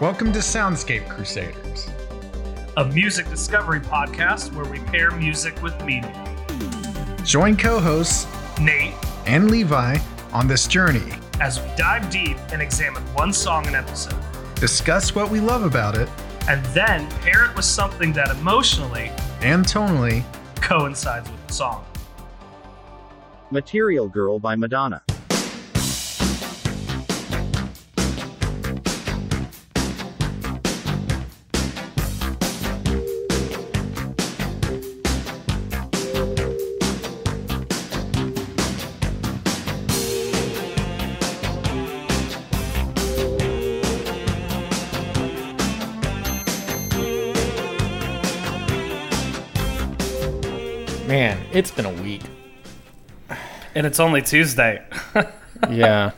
Welcome to Soundscape Crusaders. a music discovery podcast where we pair music with meaning. Join co hosts Nate, and Levi on this journey. as we dive deep and examine one song an episode, Discuss what we love about it and then pair it with something that emotionally and tonally. coincides with the song. Material Girl by Madonna. It's only Tuesday. Yeah.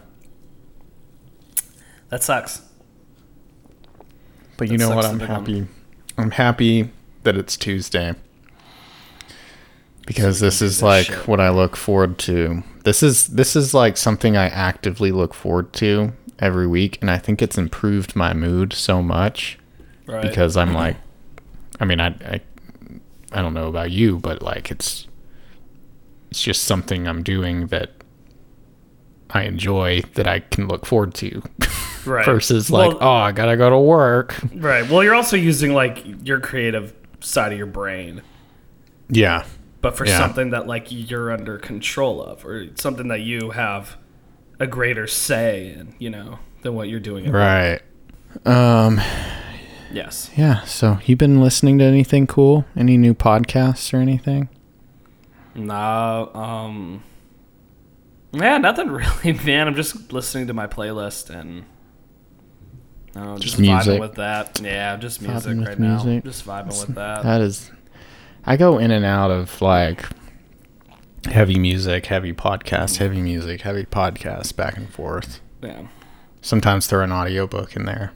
that sucks. But you That know what? I'm happy. I'm happy that it's Tuesday. Because So this is this like shit. what I look forward to. This is this is like something I actively look forward to every week and I think it's improved my mood so much Right. because I'm like I mean I I I don't know about you, but like it's it's just something I'm doing that I enjoy that I can look forward to. right. versus like, Well- oh, I gotta go to work. Right. Well, you're also using like your creative side of your brain, Yeah, but for Yeah. something that like you're under control of, or something that you have a greater say in, you know, than what you're doing. at right. Um, Yes. yeah. So you been listening to anything cool? Any new podcasts or anything? No. Um. Yeah, nothing really, man. I'm just listening to my playlist and. I know, just, Just music. vibing with that. Yeah, just music right now. music. Just vibing with that. That is, I go in and out of like heavy music, heavy podcast, heavy music, heavy podcast, back and forth. Yeah. Sometimes throw an audiobook in there.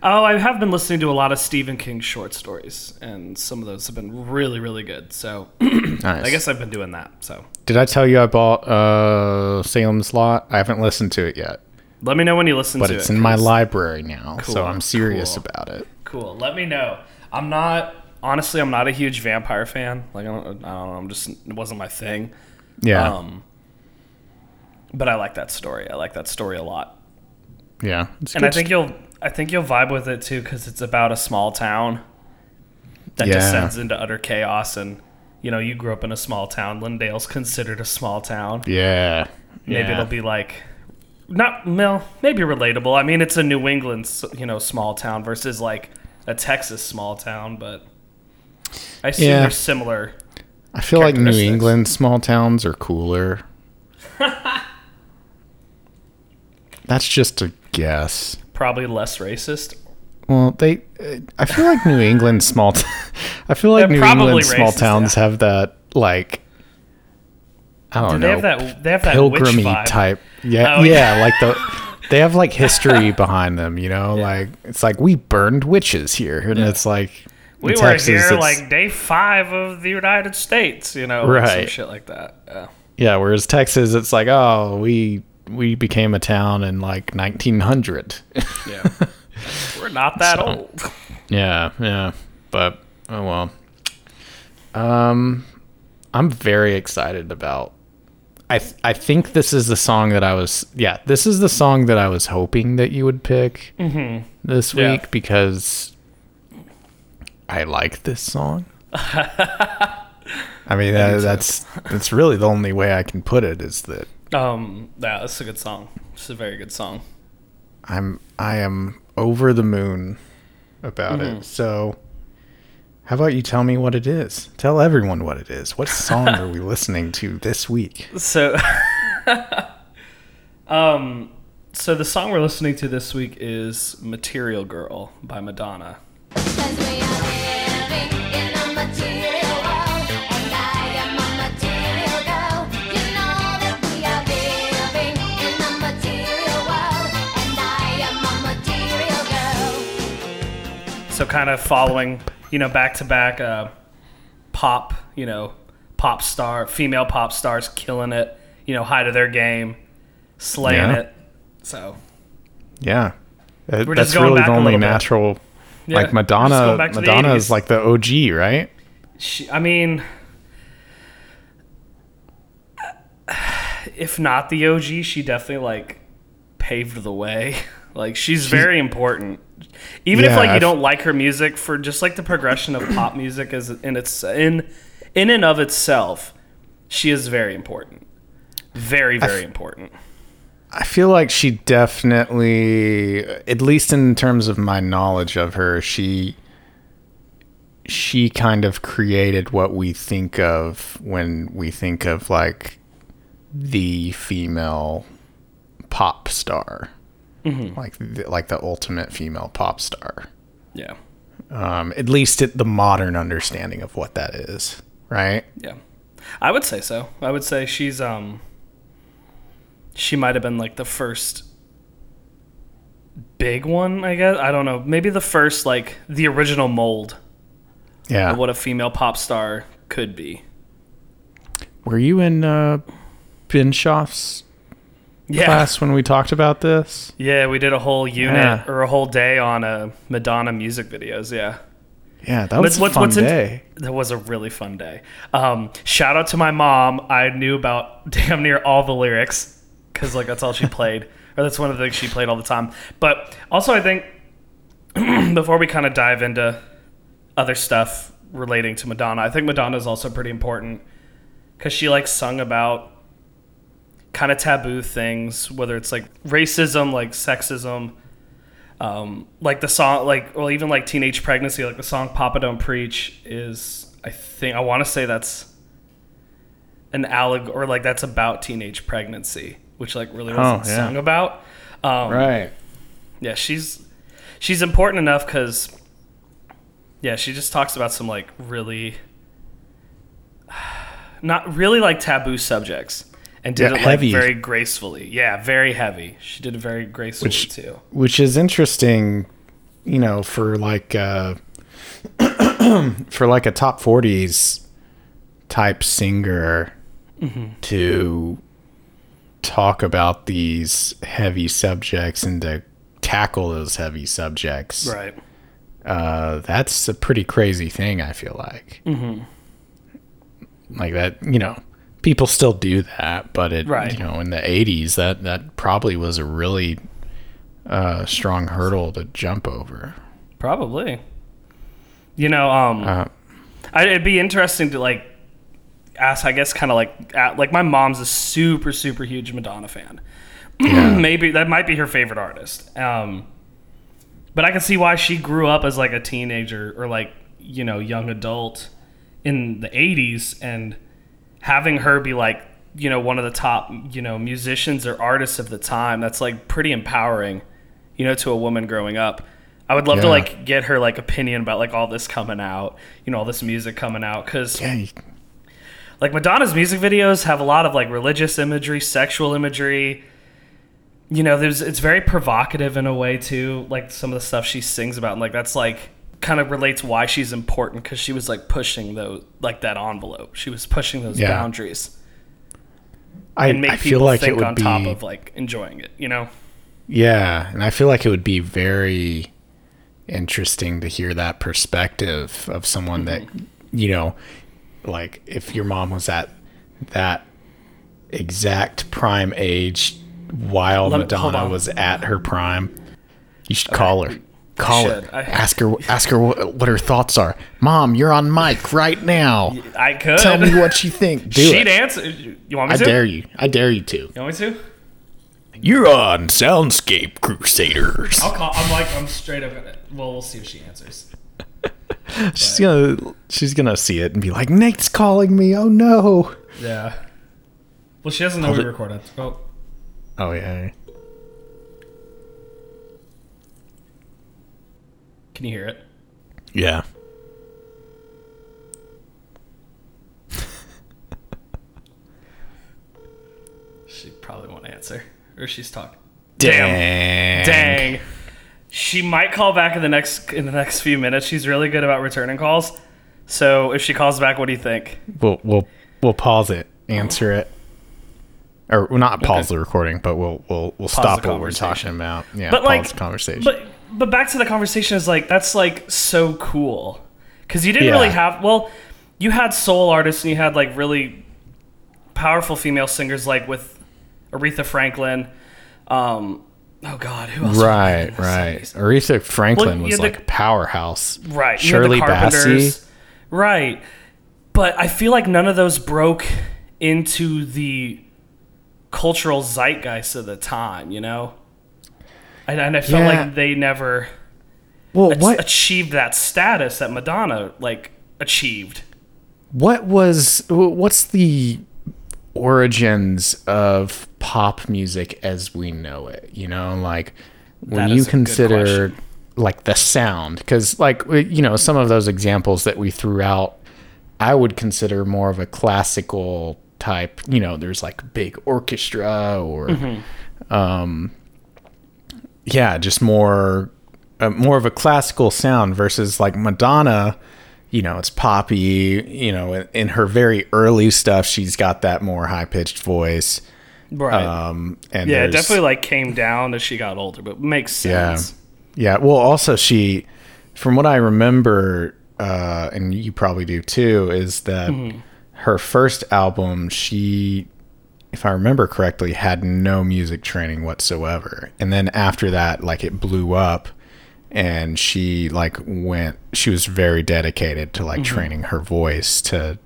Oh, I have been listening to a lot of Stephen King short stories, and some of those have been really, really good. So Nice. I guess I've been doing that. So Did I tell you I bought uh Salem's Lot? I haven't listened to it yet, let me know when you listen but to it. But it's it. in my library now, Cool, so I'm serious cool. about it. Cool. Let me know. I'm not honestly. I'm not a huge vampire fan. Like I don't, I don't know. I'm just it wasn't my thing. Yeah, Um, but I like that story. I like that story a lot, yeah. It's and I good think you'll I think you'll vibe with it too because it's about a small town that Yeah. descends into utter chaos. And you know, you grew up in a small town. Lindale's considered a small town. Yeah. Maybe yeah. it'll be like not well, maybe relatable. I mean, it's a New England, you know, small town versus like a Texas small town, but I assume Yeah. they're similar. I feel like New. England small towns are cooler. That's just a guess. Probably less racist. Well, they. uh, I feel like New England small. T- I feel like They're New England small racist, towns yeah. have that like. I don't Do know. they have that? They have that pilgrimy type. Yeah, Oh, yeah, like the. They have like history behind them, you know. Like it's like we burned witches here, and it's like We were Texas, here like day five of the United States, you know, like some Right. shit like that. Yeah. Yeah, whereas Texas, it's like, oh, we we became a town in like 1900. yeah. We're not that So- old. yeah, yeah, but oh well. Um, I'm very excited about. I th- I think this is the song that I was. Yeah, this is the song that I was hoping that you would pick this Yeah. week because I like this song. I mean, that, that's that's really the only way I can put it is that Um, yeah, it's a good song. It's a very good song. I'm I am over the moon about Mm-hmm. it. So how about you tell me what it is? Tell everyone what it is. What song are we listening to this week? So, um, so the song we're listening to this week is "Material Girl" by Madonna. Kind of following, you know, back to back, uh, pop, you know, pop star, female pop stars killing it, you know, high to their game, slaying Yeah. it. So Yeah. Uh, We're That's really the only natural. Yeah, like Madonna, going back to the Madonna is like the OG, right? She, I mean, if not the OG, she definitely like paved the way. Like she's, very important. Even if like you I've- don't like her music for just like the progression of pop music as in its in in and of itself, she is very important. Very very important. I feel like she definitely, at least in terms of my knowledge of her, she she kind of created what we think of when we think of like the female pop star, like the, like the ultimate female pop star. Yeah. Um, at least at the modern understanding of what that is, right? Yeah. I would say so. I would say she's um she might have been like the first big one, I guess. I don't know. Maybe the first like the original mold Yeah. of what a female pop star could be. Were you in uh, Binshoff's Yeah. class when we talked about this? Yeah, we did a whole unit Yeah. or a whole day on uh, Madonna music videos, yeah. Yeah, that was What's- a fun what's in- day. That was a really fun day. Um, shout out to my mom. I knew about damn near all the lyrics because like that's all she played, or that's one of the things she played all the time. But also, I think before we kind of dive into other stuff relating to Madonna, I think Madonna is also pretty important because she like sung about kind of taboo things, whether it's like racism, like sexism, um, like the song, like or even like teenage pregnancy, like the song "Papa Don't Preach" is, I think, I want to say that's an allegory, or like that's about teenage pregnancy, which like really wasn't Oh, yeah. sung about. Um, Right. yeah, she's she's important enough because yeah, she just talks about some like really not really like taboo subjects and did Yeah, it like heavy. very gracefully. Yeah, very heavy. She did it very gracefully Which- too. Which is interesting, you know, for like uh for like a top 40s type singer Mm-hmm. to talk about these heavy subjects and to tackle those heavy subjects. Right. uh, that's a pretty crazy thing. I feel like, mm-hmm. like that. You know, people still do that, but it, Right. you know, in the '80s, that that probably was a really uh, strong hurdle to jump over. Probably. You know, um, Uh, I, it'd be interesting to like ask. I guess kind of like at, like my mom's a super super huge Madonna fan. Maybe that might be her favorite artist. Um, but I can see why she grew up as like a teenager or like you know young adult in the '80s and having her be like you know one of the top you know musicians or artists of the time. That's like pretty empowering, you know, to a woman growing up. I would love to like get her like opinion about like all this coming out, you know, all this music coming out because yeah, like Madonna's music videos have a lot of like religious imagery, sexual imagery. You know, there's it's very provocative in a way too. Like some of the stuff she sings about, and like that's like kind of relates why she's important because she was like pushing those like that envelope. She was pushing those Yeah. boundaries I, and make I people feel like it think would on be, top of like enjoying it. You know, yeah, and I feel like it would be very interesting to hear that perspective of someone that, Mm-hmm. you know, like if your mom was at that exact prime age while Let Madonna on. was at her prime. You should call her. Call should. her. I- ask her. Ask her what, what her thoughts are. Mom, you're on mic right now. I could Tell me what you think. Do she'd it. answer. You want me I to? I dare you. I dare you to. You want me to? You're on Soundscape Crusaders. I'll call. I'm like I'm straight up. Well, we'll see if she answers. She's gonna. She's gonna see it and be like, Nate's calling me. Oh no. Yeah. Well, she doesn't know Hold we it. recorded. Oh, Oh yeah. Can you hear it? Yeah. She probably won't answer, or she's talking. Dang. Dang. She might call back in the next in the next few minutes. She's really good about returning calls. So if she calls back, what do you think? We'll we'll we'll pause it. Answer it. or well, not pause the recording, but we'll we'll we'll stop the what we're talking about. Yeah, but like pause the conversation. But but back to the conversation is like that's like so cool because you didn't Yeah. really have well, you had soul artists and you had like really powerful female singers like with Aretha Franklin. Um, oh God, who else? right, right. 70s? Aretha Franklin Well, was had like powerhouse. Right, Shirley Bassey. Right, but I feel like none of those broke into the cultural zeitgeist of the time. You know, and, and I felt Yeah. like they never. Well, what achieved that status that Madonna like achieved. what was what's the origins of pop music as we know it you know like when That you is a good consider like the sound because like you know some of those examples that we threw out i would consider more of a classical type you know there's like big orchestra or Mm-hmm. um yeah just more uh, more of a classical sound versus like madonna you know it's poppy you know in, in her very early stuff she's got that more high-pitched voice Right. um and yeah, it definitely like came down as she got older, but makes yeah sense. yeah well also she from what i remember uh and you probably do too is that Mm-hmm. her first album she if i remember correctly had no music training whatsoever. And then after that like it blew up and she like went she was very dedicated to Mm-hmm. like training her voice to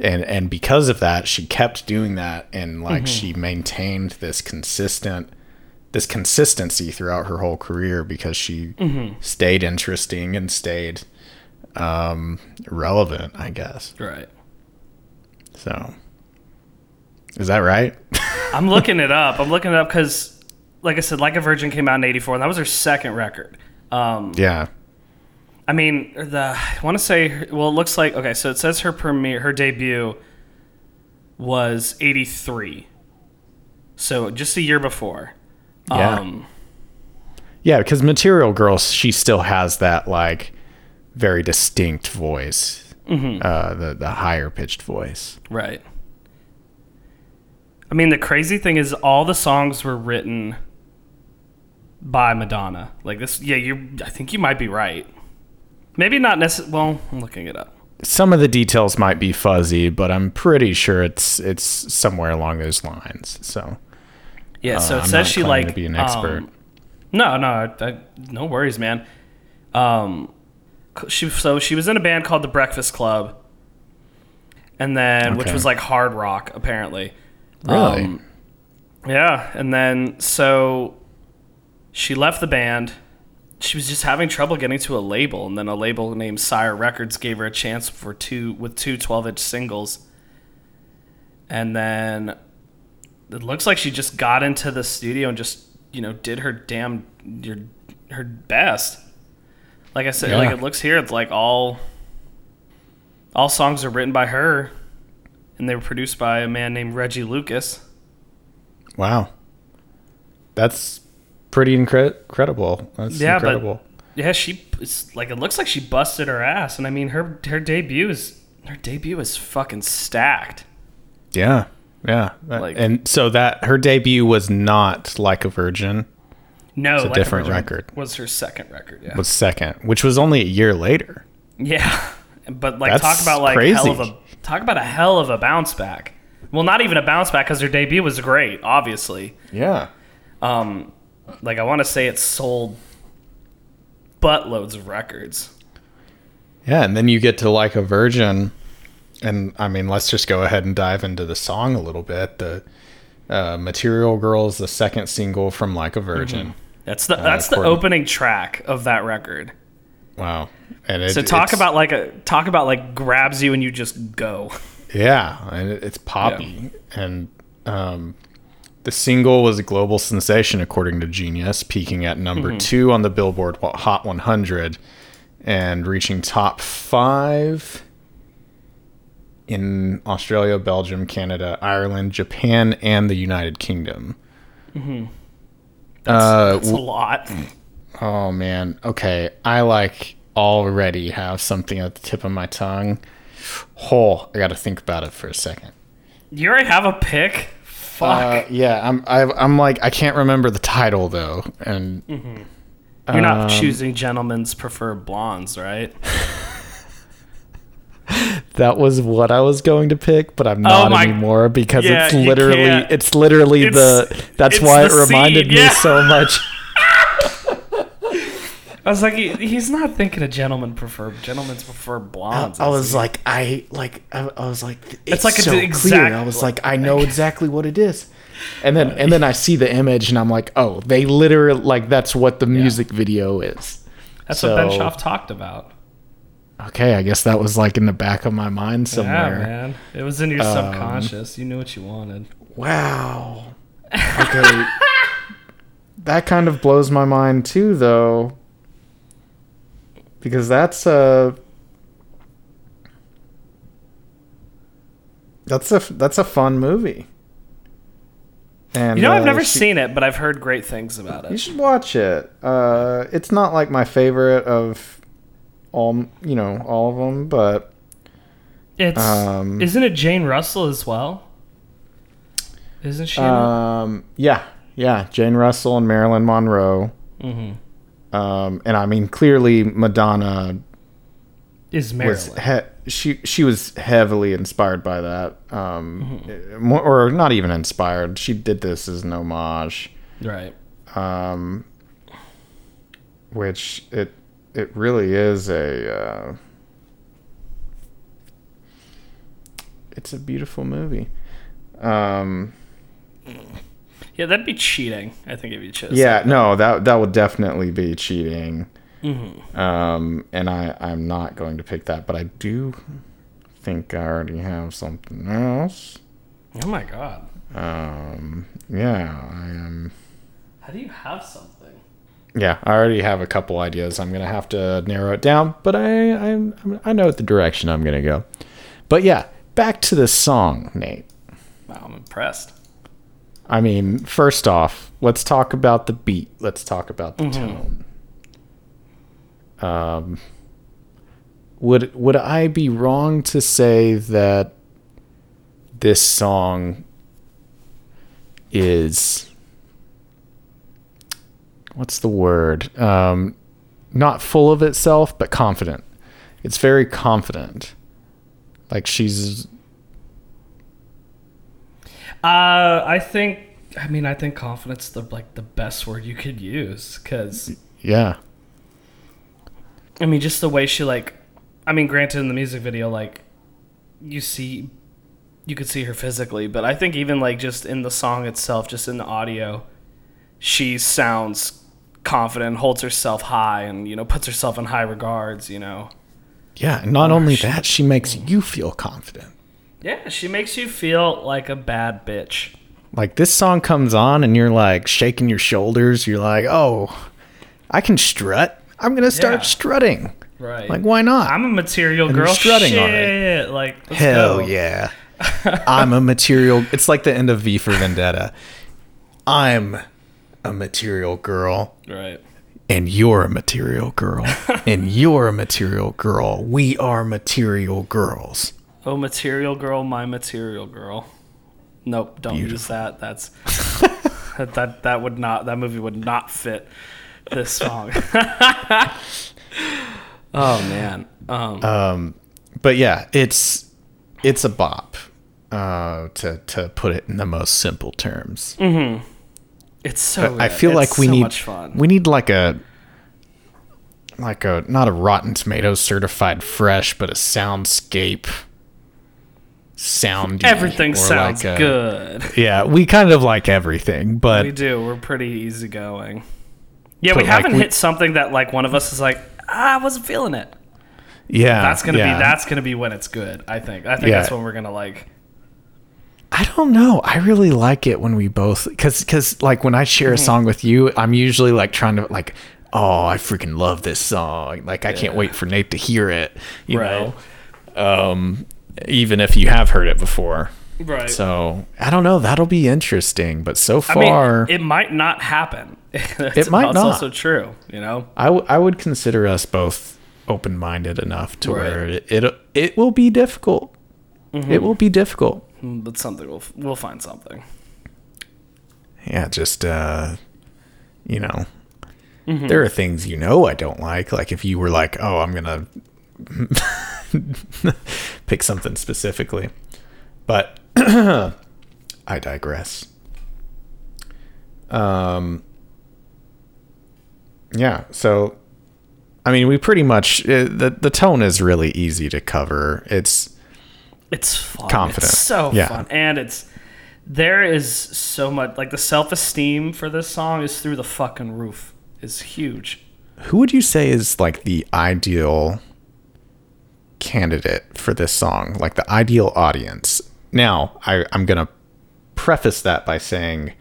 and and because of that she kept doing that and like she maintained this consistent this consistency throughout her whole career because she stayed interesting and stayed um relevant i guess. Right. so is that right I'm looking it up. I'm looking it up because, like I said, Like a Virgin came out in '84, and that was her second record. Um, yeah I mean, the I want to say, well, it looks like okay. So it says her premiere, her debut was '83, so just a year before. Yeah. Um, yeah because material girl she still has that like very distinct voice uh the the higher pitched voice Right. I mean, the crazy thing is, all the songs were written by Madonna. Like this, yeah. You, I think you might be right. Maybe not necessarily. Well, I'm looking it up. some of the details might be fuzzy but i'm pretty sure it's it's somewhere along those lines so Yeah. so Uh, it I'm says she like to be an expert. um, no, no, I, no worries, man. Um, she so she was in a band called the Breakfast Club, and then which was like hard rock apparently. Really Um, Yeah, and then so she left the band. She was just having trouble getting to a label, and then a label named Sire Records gave her a chance for two with two 12-inch singles. And then it looks like she just got into the studio and just, you know, did her damn your her best. Like I said, Yeah. like it looks here, it's like all all songs are written by her and they were produced by a man named Reggie Lucas. wow that's pretty incre- incredible that's Yeah, but- incredible Yeah, she it's like it looks like she busted her ass, and I mean her her debut is her debut is fucking stacked. Yeah, yeah. Like- and so that her debut was not like a virgin. No, It's a Like different Virgin record. Was her second record? Yeah, Was second, which was only a year later. yeah. But like That's talk about like crazy. hell of a talk about a hell of a bounce back. Well, not even a bounce back because their debut was great, obviously. Yeah. Um, like I want to say it sold buttloads of records. Yeah, and then you get to like a virgin, and I mean, let's just go ahead and dive into the song a little bit. The uh, Material Girl is the second single from Like a Virgin. That's the that's the opening track of that record. Wow. And it, So talk about like a talk about like grabs you and you just go. Yeah, and it- it's poppy, and um, the single was a global sensation according to Genius, peaking at number Mm-hmm. two on the Billboard Hot 100, and reaching top five in Australia, Belgium, Canada, Ireland, Japan, and the United Kingdom. Uh, That's a lot. Oh man. Okay. I like already have something at the tip of my tongue. Oh, I got to think about it for a second. You already have a pick? fuck? Uh, yeah, I'm. I, I'm like I can't remember the title though, and You're not um, choosing gentlemen's prefer blondes, right? that was what I was going to pick, but I'm not Oh my- anymore because Yeah, it's literally it's literally It's- the. That's why it reminded scene, me so much. I was like, he, he's not thinking a gentleman prefer gentlemen's prefer blondes. I is was like, I like, I, I was like, it's, like like it's so exact- clear. I was like, I know exactly what it is, and then and then I see the image and I'm like, oh, they literally like that's what the music video is. that's what Ben so- Schaff talked about. Okay, I guess that was like in the back of my mind Yeah, somewhere. man. It was in your Um, subconscious. You knew what you wanted. Wow. Okay. that kind of blows my mind too, though, because that's a that's a that's a fun movie. And You know, I've uh, never she- seen it, but I've heard great things about it. You should watch it. Uh, it's not like my favorite of all, you know, all of them, but It's um, isn't it Jane Russell as well? Isn't she? Um, yeah, yeah, Jane Russell and Marilyn Monroe. Mhm. Um, and I mean, clearly Madonna Is was Marilyn? he- she she was heavily inspired by that. Um, Mm-hmm. more, or not even inspired. She did this as an homage, right. um, which it it really is a. Uh, it's a beautiful movie. Um, Yeah, that'd be cheating. I think if you chose. Yeah, no, that that would definitely be cheating. Mm-hmm. Um, and I I'm not going to pick that, but I do think I already have something else. Oh my god. Um, yeah, I am. How do you have something? Yeah, I already have a couple ideas. I'm gonna have to narrow it down, but I I'm, I know the direction I'm gonna go. But yeah, back to the song, Nate. Wow, I'm impressed. I mean, first off, let's talk about the beat. Let's talk about the tone. Um, would would I be wrong to say that this song is what's the word? Um, not full of itself, but confident. It's very confident. Like she's Uh, I think. I mean, I think confidence is the like the best word you could use because yeah. I mean, just the way she like. I mean, granted, in the music video, like you see, you could see her physically, but I think even like just in the song itself, just in the audio, she sounds confident, holds herself high, and you know puts herself in high regards. You know. Yeah, and not only that, she makes you feel confident. Yeah, she makes you feel like a bad bitch. Like this song comes on and you're like shaking your shoulders, you're like, "Oh, I can strut. I'm going to start Yeah. strutting." Right. Like why not? I'm a material And girl. strutting on Shit. it. Like let's Hell go. yeah. I'm a material. It's like the end of V for Vendetta. I'm a material girl Right. and you're a material girl and you're a material girl. We are material girls. Oh, material girl, my material girl. Nope, don't use that. That's that, that that would not that movie would not fit this song. oh man. Um, but yeah, it's it's a bop. Uh, to to put it in the most simple terms, Mhm. it's so. I feel It's like we so need much fun. we need like a like a not a Rotten Tomatoes certified fresh, but a soundscape sound. Everything sounds good. Yeah, we kind of like everything, but We do. We're pretty easygoing. Yeah, we like, haven't we- hit something that like one of us is like, ah, I wasn't feeling it. yeah, That's gonna yeah. be that's gonna be when it's good. I think. I think Yeah. that's when we're gonna like. I don't know. I really like it when we both because because like when I share a Mm-hmm. song with you, I'm usually like trying to like, oh, I freaking love this song. Like I can't wait for Nate to hear it. You Right. know, um, even if you have heard it before. Right. So I don't know. That'll be interesting. But so I far, mean, it might not happen. It might not. also true. You know. I, w- I would consider us both open minded enough to Right. where it, it it will be difficult. Mm-hmm. It will be difficult. But something we'll we'll find something. yeah, just uh, you know, there are things you know I don't like. Like if you were like, oh, I'm gonna pick something specifically, but I digress. Um. Yeah. So, I mean, we pretty much uh, the the tone is really easy to cover. It's It's fun. Confident. It's so Yeah. fun. And it's there is so much like the self esteem for this song is through the fucking roof. Is huge. who would you say is like the ideal candidate for this song? Like the ideal audience. Now, I, I'm gonna preface that by saying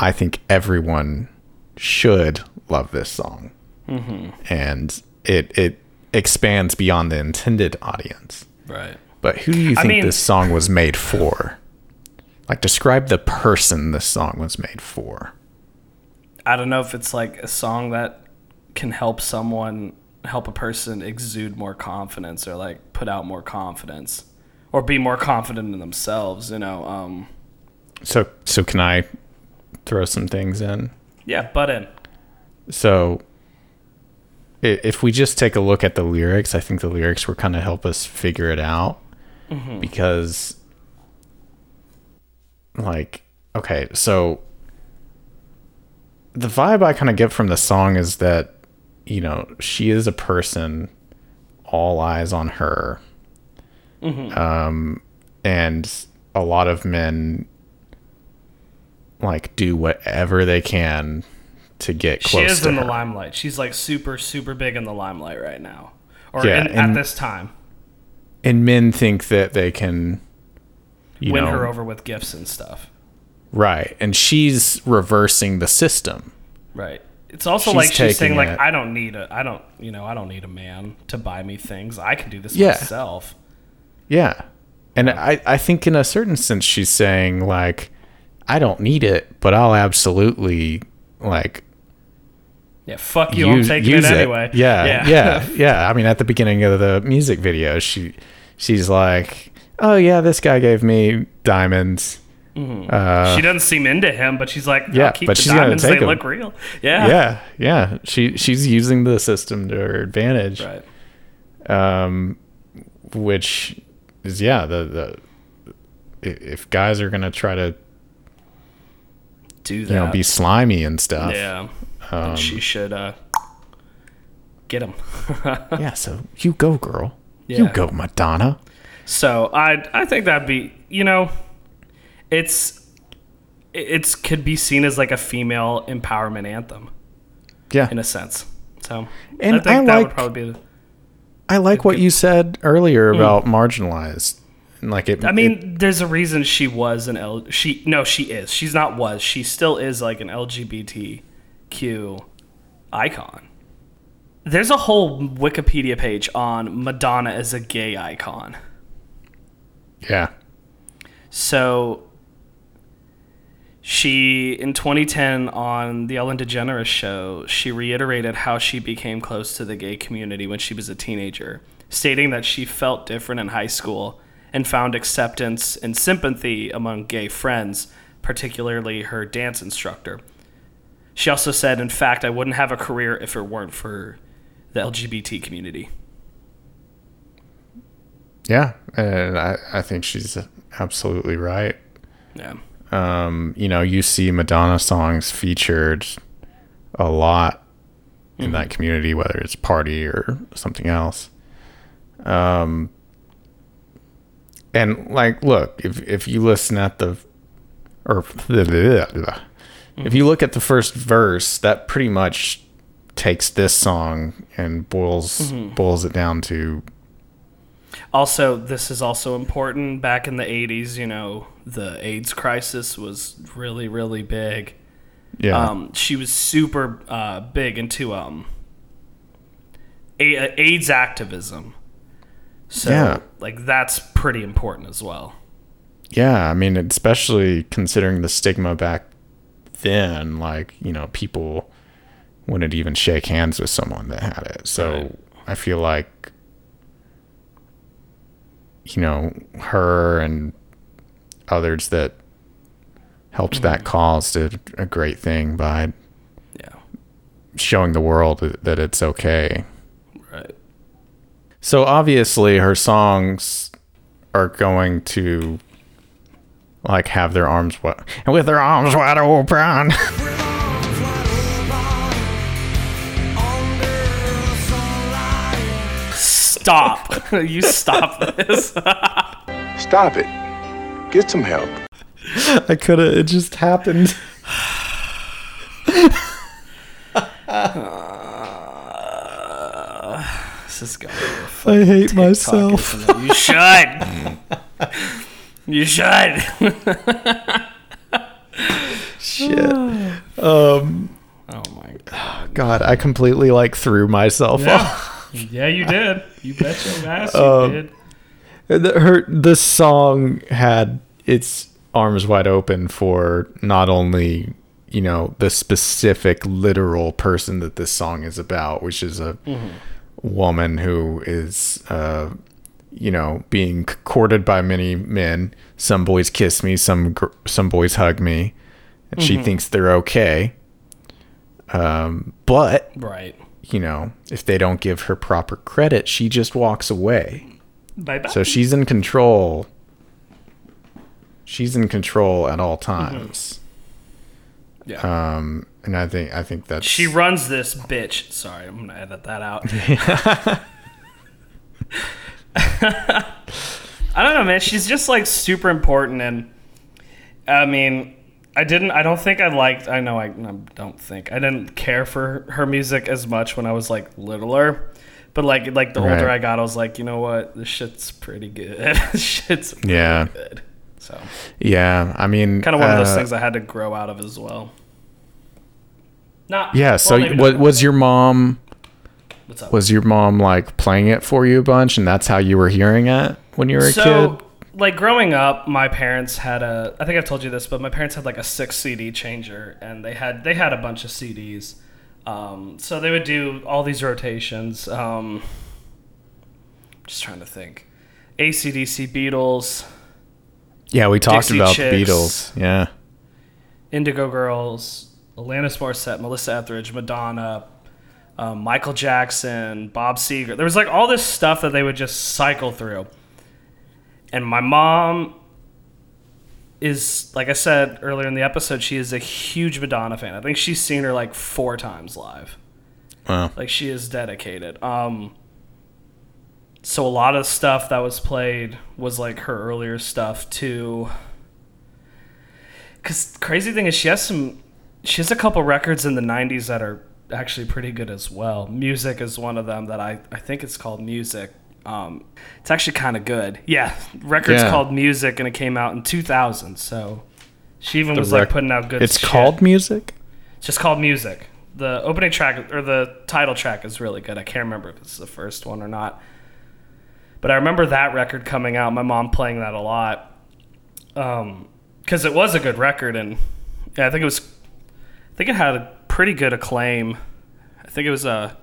I think everyone should love this song, mm-hmm. and it it expands beyond the intended audience. Right. But who do you I think mean- this song was made for? Like, describe the person this song was made for. I don't know if it's like a song that can help someone help a person exude more confidence or like put out more confidence or be more confident in themselves, you know. Um So, so can I throw some things in? yeah, butt in. So, if we just take a look at the lyrics, I think the lyrics will kind of help us figure it out because, like, okay, so the vibe I kind of get from the song is that, you know, she is a person, all eyes on her. Um, and a lot of men like do whatever they can to get close. She is to in her. the limelight. She's like super super big in the limelight right now. Or Yeah, in, at this time. and men think that they can you Win know her over with gifts and stuff. right and she's reversing the system Right. It's also She's like she's saying like it- I don't need a I don't you know I don't need a man to buy me things. I can do this Yeah. myself. yeah and i i think in a certain sense she's saying like i don't need it but i'll absolutely like Yeah, fuck you. I'm taking use it anyway. Yeah, yeah yeah yeah i mean at the beginning of the music video she she's like oh yeah this guy gave me diamonds uh, she doesn't seem into him, but she's like, Yeah, but the she's gonna diamonds. take They 'em. look real. Yeah. yeah yeah she she's using the system to her advantage Right. um, which is yeah the the if guys are gonna try to Do that. you know be slimy and stuff yeah. um, she should uh, get him. yeah so you go girl Yeah. you go madonna So I I think that'd be you know, it's it's could be seen as like a female empowerment anthem yeah in a sense. So And I think I that would like- probably be. I like what you said earlier about marginalized like it Mm. I mean, there's a reason she was an L. She no, she is. She's not was. She still is like an LGBTQ icon. There's a whole Wikipedia page on Madonna as a gay icon. yeah So she in 2010 on the Ellen DeGeneres show, she reiterated how she became close to the gay community when she was a teenager, stating that she felt different in high school and found acceptance and sympathy among gay friends, particularly her dance instructor. She also said, "In fact, I wouldn't have a career if it weren't for the LGBT community." yeah and i i think she's absolutely right Yeah. Um, you know, you see Madonna songs featured a lot in that community, whether it's party or something else. Um, and like, look, if if you listen at the, or if you look at the first verse, that pretty much takes this song and boils boils it down to Also, this is also important. Back in the 80s, you know, the AIDS crisis was really, really big. yeah, Um, she was super uh, big into um, uh, AIDS activism. So, Yeah. like, that's pretty important as well. Yeah, I mean, especially considering the stigma back then, like, you know, people wouldn't even shake hands with someone that had it. So Right. I feel like, you know, her and others that helped that mm-hmm. cause did a great thing by Yeah. showing the world that- that it's okay. Right. So obviously her songs are going to like have their arms wide and with their arms wide open. Stop. you stop this. Stop it. Get some help. I could have it just happened. this is going I hate myself. You should. you should. Shit. Um Oh my god. God, I completely like threw myself off. Yeah, you did. You bet your ass you Um, did. The, her the song had its arms wide open for not only you know the specific literal person that this song is about, which is a woman who is uh, you know being courted by many men. Some boys kiss me, some gr- some boys hug me, and she thinks they're okay. Um, but Right. You know, if they don't give her proper credit, she just walks away. Bye bye. So she's in control. She's in control at all times. yeah. Um, and I think I think that's she runs this bitch. Sorry, I'm gonna edit that out. I don't know, man. She's just like super important, and I mean, I didn't. I don't think I liked. I know. I, I don't think I didn't care for her music as much when I was like littler. But like, like the older I got, I was like, you know what? This shit's pretty good. This shit's pretty Yeah. good. So yeah. I mean, kind of one of those uh, things I had to grow out of as well. Not Yeah. So well, maybe what was your mom? What's up? Was your mom like playing it for you a bunch, and that's how you were hearing it when you were a so, kid? Like growing up, my parents had a. I think I've told you this, but my parents had like a six CD changer, and they had they had a bunch of CDs. Um, so they would do all these rotations. Um, just trying to think. ACDC, Beatles, Yeah, we talked Dixie about Chicks. the Beatles. Yeah. Indigo Girls, Alanis Morissette, Melissa Etheridge, Madonna, um, Michael Jackson, Bob Seger. There was like all this stuff that they would just cycle through. And my mom is, like I said earlier in the episode, she is a huge Madonna fan. I think she's seen her like four times live. Wow. Like she is dedicated. Um, so a lot of stuff that was played was like her earlier stuff too. Cause crazy thing is she has some, she has a couple records in the '90s that are actually pretty good as well. Music is one of them that I I think it's called Music. Um, it's actually kind of good. Yeah, record's Yeah. called Music and it came out in 2000. So she even The was like putting out good. It's shit. called music. It's just called Music. The opening track or the title track is really good. I can't remember if it's the first one or not. But I remember that record coming out, my mom playing that a lot. Um, cuz it was a good record and yeah, I think it was I think it had a pretty good acclaim. I think it was uh,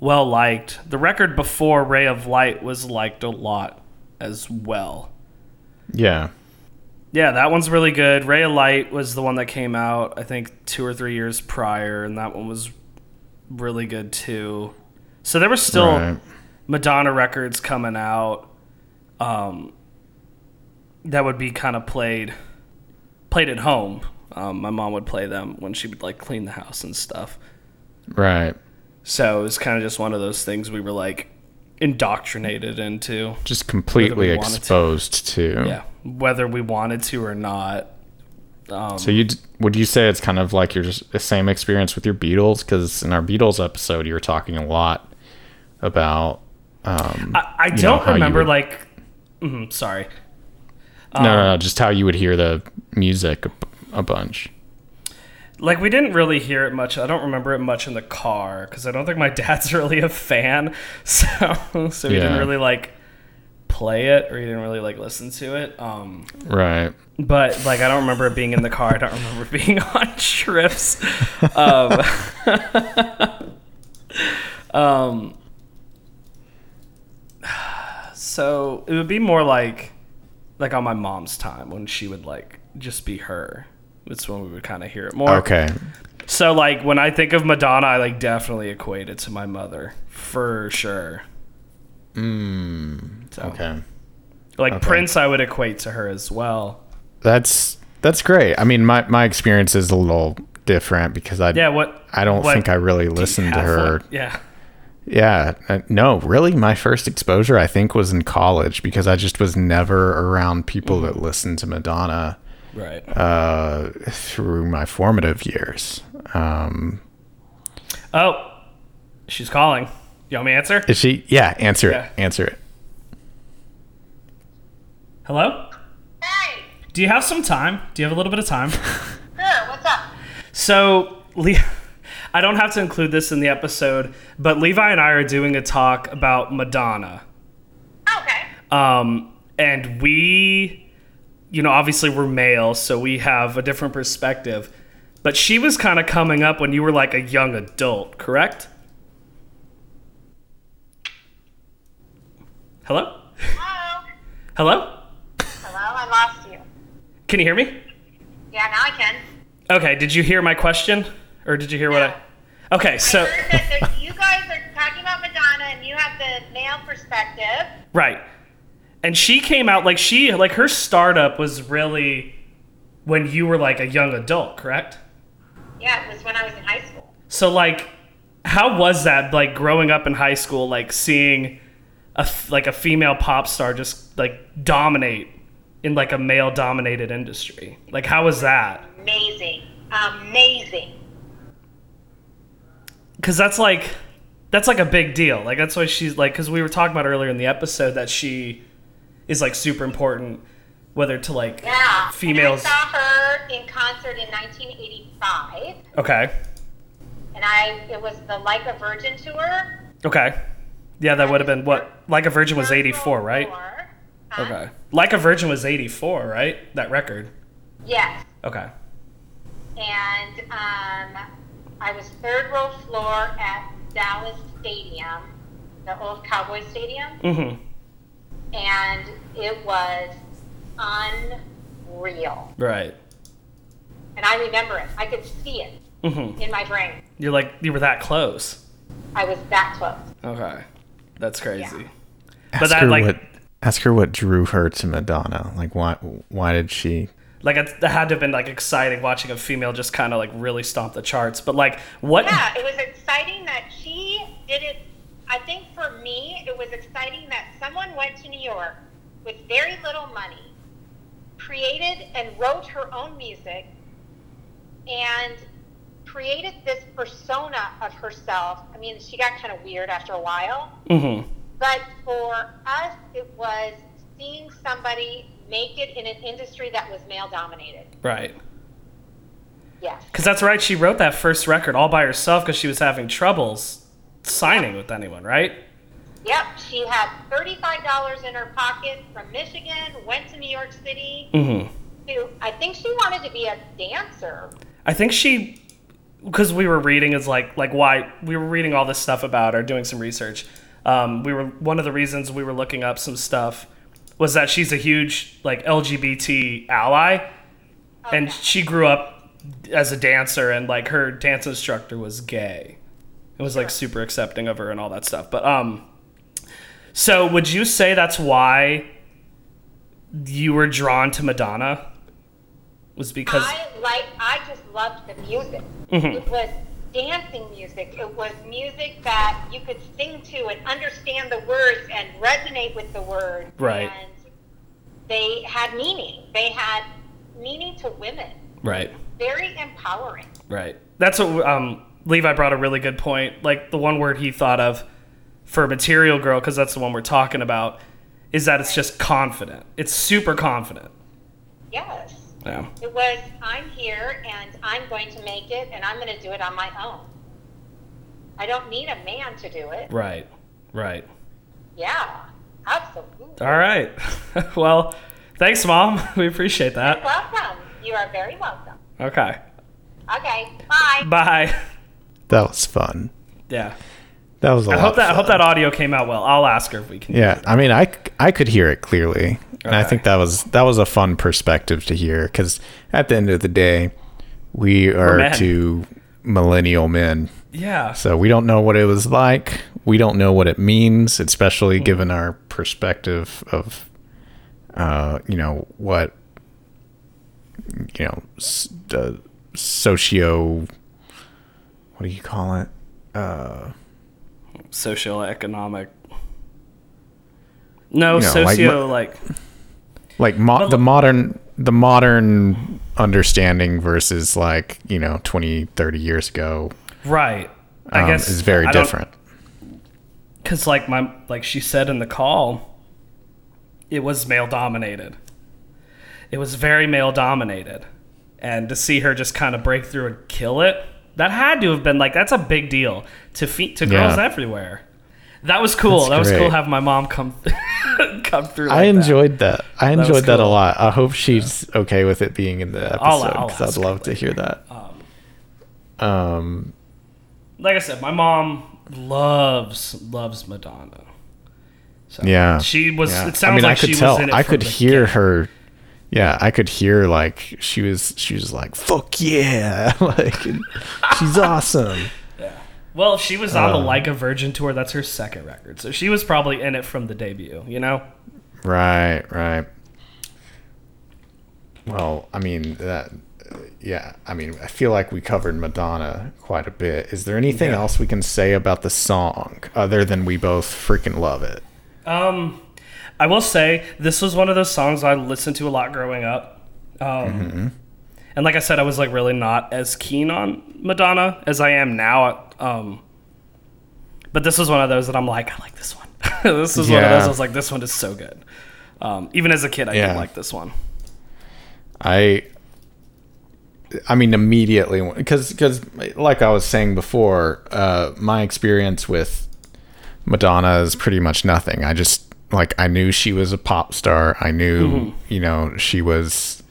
well liked. The record before Ray of Light was liked a lot as well. Yeah. Yeah, that one's really good. Ray of Light was the one that came out, I think, two or three years prior, and that one was really good too. So there was still Right. Madonna records coming out um, that would be kind of played played at home. Um, my mom would play them when she would like clean the house and stuff. Right. So it was kind of just one of those things we were like indoctrinated into. Just completely wanted to. exposed to. Yeah, whether we wanted to or not. Um, So you would you say it's kind of like your just the same experience with your Beatles? Because in our Beatles episode, you were talking a lot about. Um, I, I don't you remember would- like. mhm, sorry. no, no, no, just how you would hear the music a, a bunch. Like we didn't really hear it much. I don't remember it much in the car because I don't think my dad's really a fan. So so he didn't really like play it or he didn't really like listen to it. Um, Right. but like I don't remember it being in the car. I don't remember being on trips. Um, um, so it would be more like like on my mom's time when she would like just be her. That's when we would kind of hear it more. Okay. So like when I think of Madonna, I like definitely equate it to my mother for sure. Mm. So, Okay. Like Okay. Prince, I would equate to her as well. That's that's great. I mean, my my experience is a little different because I Yeah. What? I don't what- think I really listened to her. Yeah. Yeah, uh, no, really, my first exposure I think was in college because I just was never around people that listened to Madonna Right. uh, through my formative years. Um, oh, she's calling. You want me to answer? is she? Yeah, answer Yeah. it. Answer it. Hello. Hey, Do you have some time? Do you have a little bit of time? sure, what's up? So, Le- I don't have to include this in the episode, but Levi and I are doing a talk about Madonna. Okay. Um, and we, you know, obviously we're male, so we have a different perspective. But she was kind of coming up when you were like a young adult, correct? Hello? Hello? Hello? Hello, I lost you. Can you hear me? Yeah, now I can. Okay, did you hear my question? Or did you hear what I. Okay, so. I you guys are talking about Madonna and you have the male perspective. Right. And she came out like she like her startup was really when you were like a young adult, correct? Yeah, it was when I was in high school. So like how was that like growing up in high school like seeing a like a female pop star just like dominate in like a male dominated industry? Like how was that? Amazing. Amazing. Cuz that's like that's like a big deal. Like that's why she's like cuz we were talking about earlier in the episode that she is like super important whether to like Yeah. females And I saw her in concert in 1985, Okay. and I it was the Like a Virgin tour. Okay. Yeah, that would have been what? Like a Virgin was 84, right? Huh? Okay. Like a Virgin was 84, right? That record. Yes. Okay. and um, I was third row floor at Dallas Stadium, the old Cowboy Stadium, Mhm. And it was unreal. Right. And I remember it. I could see it Mhm. in my brain. You're like you were that close. I was that close. Okay. That's crazy. Ask that, her like- what. Ask her what drew her to Madonna. Like, why? Why did she? Like it, that had to have been like exciting watching a female just kind of like really stomp the charts. But like what Yeah, it was exciting that she did it. I think for me, it was exciting that someone went to New York with very little money, created and wrote her own music, and created this persona of herself. I mean, she got kind of weird after a while, Mhm. but for us, it was seeing somebody make it in an industry that was male dominated. Right. Yes. Cuz that's right, she wrote that first record all by herself cuz she was having troubles signing with anyone, right? Yep, she had thirty-five dollars in her pocket from Michigan. Went to New York City. Mhm. To, I think she wanted to be a dancer. I think she because we were reading is like like why we were reading all this stuff about her, doing some research. Um, we were one of the reasons we were looking up some stuff was that she's a huge like LGBT ally, and she grew up as a dancer, and like her dance instructor was gay. It was like super accepting of her and all that stuff. But um, so would you say that's why you were drawn to Madonna? Was because I like. I just loved the music. Mhm. It was dancing music. It was music that you could sing to and understand the words and resonate with the words. Right. And they had meaning. They had meaning to women. right. Very empowering. Right. That's what um, Levi brought a really good point. Like the one word he thought of for Material Girl, because that's the one we're talking about, is that it's just confident. It's super confident. Yes. Yeah. It was, I'm here and I'm going to make it and I'm going to do it on my own. I don't need a man to do it. Right. Right. Yeah, absolutely. All right. well, thanks, Mom. We appreciate You're that. welcome. You are very welcome. Okay. Okay, bye. Bye. That was fun. Yeah. that was a I lot hope that I hope that audio came out well. I'll ask her if we can. Yeah, I mean, I, I could hear it clearly, and I think that was that was a fun perspective to hear because at the end of the day, we are two millennial men, Yeah. so we don't know what it was like. We don't know what it means, especially given our perspective of, uh, you know what, you know, s- uh, socio. What do you call it? Uh, socioeconomic. No, You know, socio mo- like, like mo- the modern the modern understanding versus like you know 20 30 years ago right. I um, guess is very I different Cause like my like she said in the call, it was male dominated. It was very male dominated, and to see her just kind of break through and kill it, that had to have been like that's a big deal to feet to girls Yeah. everywhere. That was cool. That's that was cool having my mom come come through. i like that. enjoyed that, i enjoyed that, a lot i hope she's okay with it being in the episode because i'd love to hear that um Like I said, my mom loves loves Madonna. So yeah she was. yeah. It sounds i mean like i could she tell was in it i could hear get. her yeah i could hear like she was she was like fuck yeah like she's awesome Yeah. Well, she was on the Uh. Like a Virgin tour. That's her second record, so she was probably in it from the debut. You know. Right, right. Well, I mean that. Yeah, I mean, I feel like we covered Madonna quite a bit. Is there anything Yeah. else we can say about the song other than we both freaking love it? Um, I will say this was one of those songs I listened to a lot growing up. Um, Mm-hmm. and like I said, I was like really not as keen on Madonna as I am now. Um, but this was one of those that I'm like, I like this one. this was one of those I was like, this one is so good. Um, even as a kid, I Yeah. did like this one. I I mean immediately because because like I was saying before, uh, my experience with Madonna is pretty much nothing. I just like I knew she was a pop star. I knew you know she was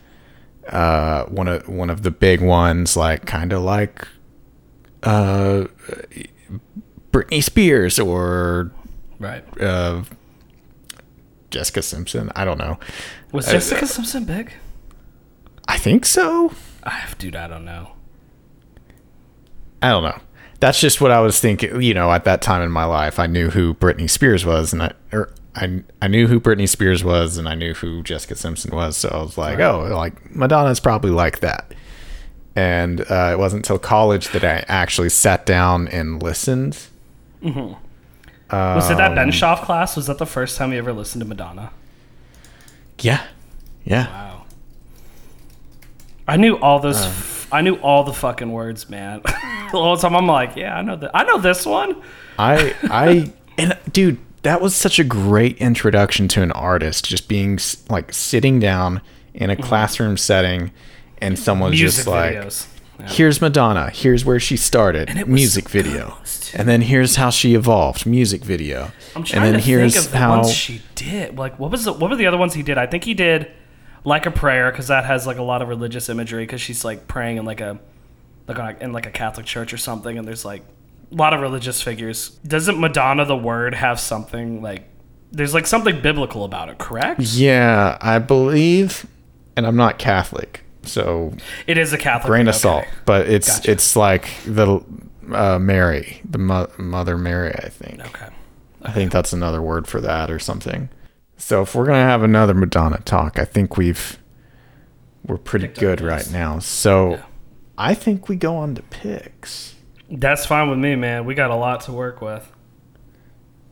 uh, one of one of the big ones, like kind of like uh, Britney Spears or Right. uh, Jessica Simpson. I don't know. Was Uh, Jessica Simpson big? I think so. I, dude, I don't know. I don't know. That's just what I was thinking. You know, at that time in my life, I knew who Britney Spears was, and I or I I knew who Britney Spears was, and I knew who Jessica Simpson was. So I was like, oh, like Madonna's probably like that. And uh, it wasn't until college that I actually sat down and listened. Was it that Ben Benshoff class? Was that the first time you ever listened to Madonna? Yeah, yeah. Wow. I knew all those. Um, f- I knew all the fucking words, man. the whole time I'm like, yeah, I know that. I know this one. I I and dude, that was such a great introduction to an artist. Just being like sitting down in a classroom setting, and someone's Mm-hmm. Music just like, videos. Yeah. "Here's Madonna. Here's where she started. was Music video, too. and then here's how she evolved. Music video, I'm and then to here's think of the how ones she did. Like, what was the, what were the other ones he did? I think he did like a prayer because that has like a lot of religious imagery because she's like praying in like a like a, in like a Catholic church or something, and there's like a lot of religious figures. Doesn't Madonna the word have something like? There's like something biblical about it, correct? yeah, I believe, and I'm not Catholic, so It is a Catholic. grain thing, of salt, but it's Gotcha. it's like the uh, Mary, the mo- Mother Mary, I think. Okay. I think that's another word for that or something. So if we're gonna have another Madonna talk, I think we've we're pretty Picked good right now. So Yeah. I think we go on to picks. That's fine with me, man. We got a lot to work with.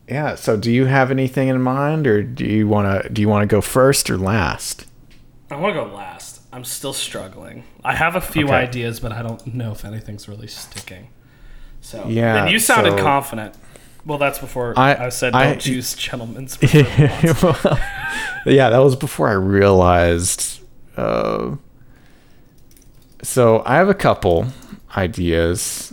Yeah. So do you have anything in mind, or do you wanna do you wanna go first or last? I want to go last. I'm still struggling. I have a few Okay. ideas, but I don't know if anything's really sticking. So Yeah, and you sounded so- confident. Well, that's before I, I- said don't choose gentlemen's. Well, yeah, that was before I realized. Uh, so I have a couple ideas.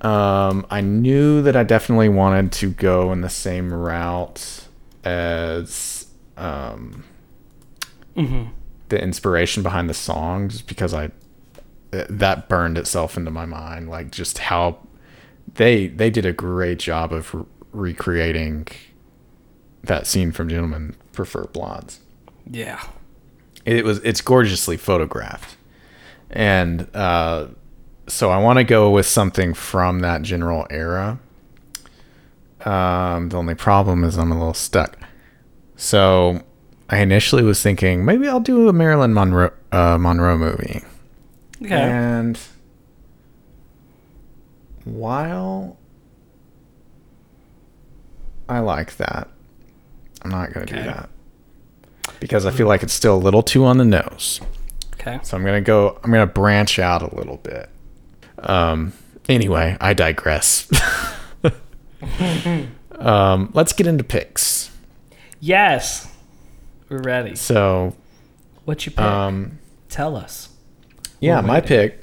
Um, I knew that I definitely wanted to go in the same route as um, Hmm. the inspiration behind the song, just because I that burned itself into my mind, like just how they they did a great job of re- recreating that scene from Gentlemen Prefer Blondes. Yeah. It was it's gorgeously photographed, and uh, so I want to go with something from that general era. Um, the only problem is I'm a little stuck. So I initially was thinking maybe I'll do a Marilyn Monroe uh, Monroe movie. Okay. And while I like that, I'm not going to do that because I feel like it's still a little too on the nose. Okay. So I'm going to go, I'm going to branch out a little bit. Um, anyway, I digress. um, let's get into picks. Yes. We're ready. So, What you pick? um, Tell us. Yeah, my pick.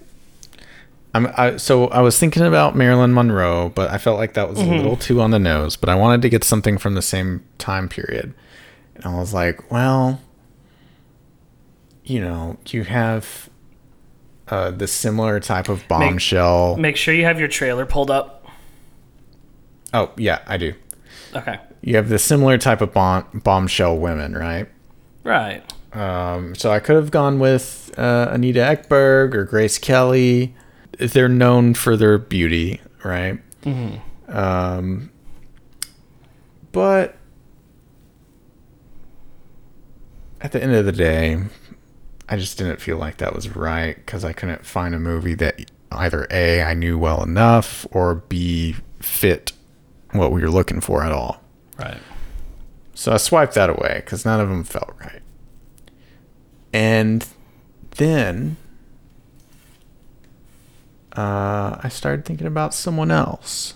I'm I, so I was thinking about Marilyn Monroe, but I felt like that was a little too on the nose. But I wanted to get something from the same time period, and I was like, well, you know, you have uh, the similar type of bombshell. Make sure you have your trailer pulled up. oh yeah, I do. Okay. You have the similar type of bomb, bombshell women, right? Right. Um, so I could have gone with uh, Anita Ekberg or Grace Kelly. They're known for their beauty, right? Um, but at the end of the day, I just didn't feel like that was right because I couldn't find a movie that either A, I knew well enough, or B, fit what we were looking for at all. Right. So I swiped that away because none of them felt right. And then uh, I started thinking about someone else.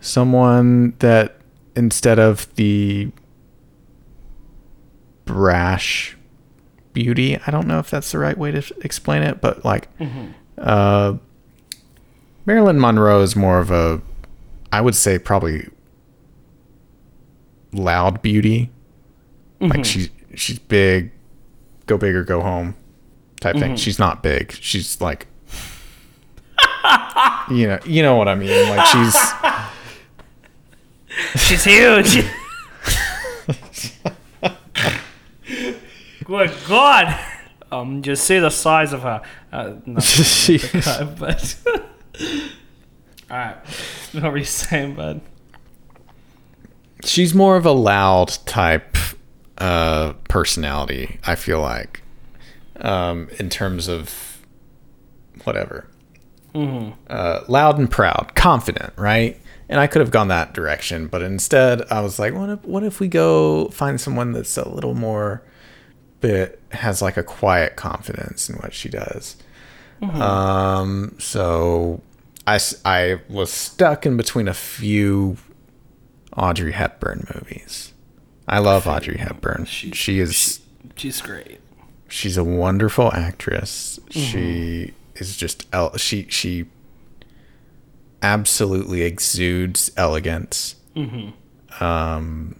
Someone that instead of the brash beauty, I don't know if that's the right way to explain it, but like mm-hmm. uh, Marilyn Monroe is more of a, I would say probably loud beauty. Like mm-hmm. she's she's big, go big or go home type thing. Mm-hmm. She's not big. She's like you know you know what I mean. Like she's She's huge. Good God. Um, just see the size of her. Uh, no, she, but. All right. What were you saying, bud? she's more of a loud type uh personality, I feel like. Um in terms of whatever. Uh, loud and proud, confident, right? And I could have gone that direction, but instead I was like, what if, what if we go find someone that's a little more, bit has like a quiet confidence in what she does. Um, so I was stuck in between a few Audrey Hepburn movies. I love Audrey Hepburn. She is She's great. she's a wonderful actress. She is just el- she she absolutely exudes elegance. Um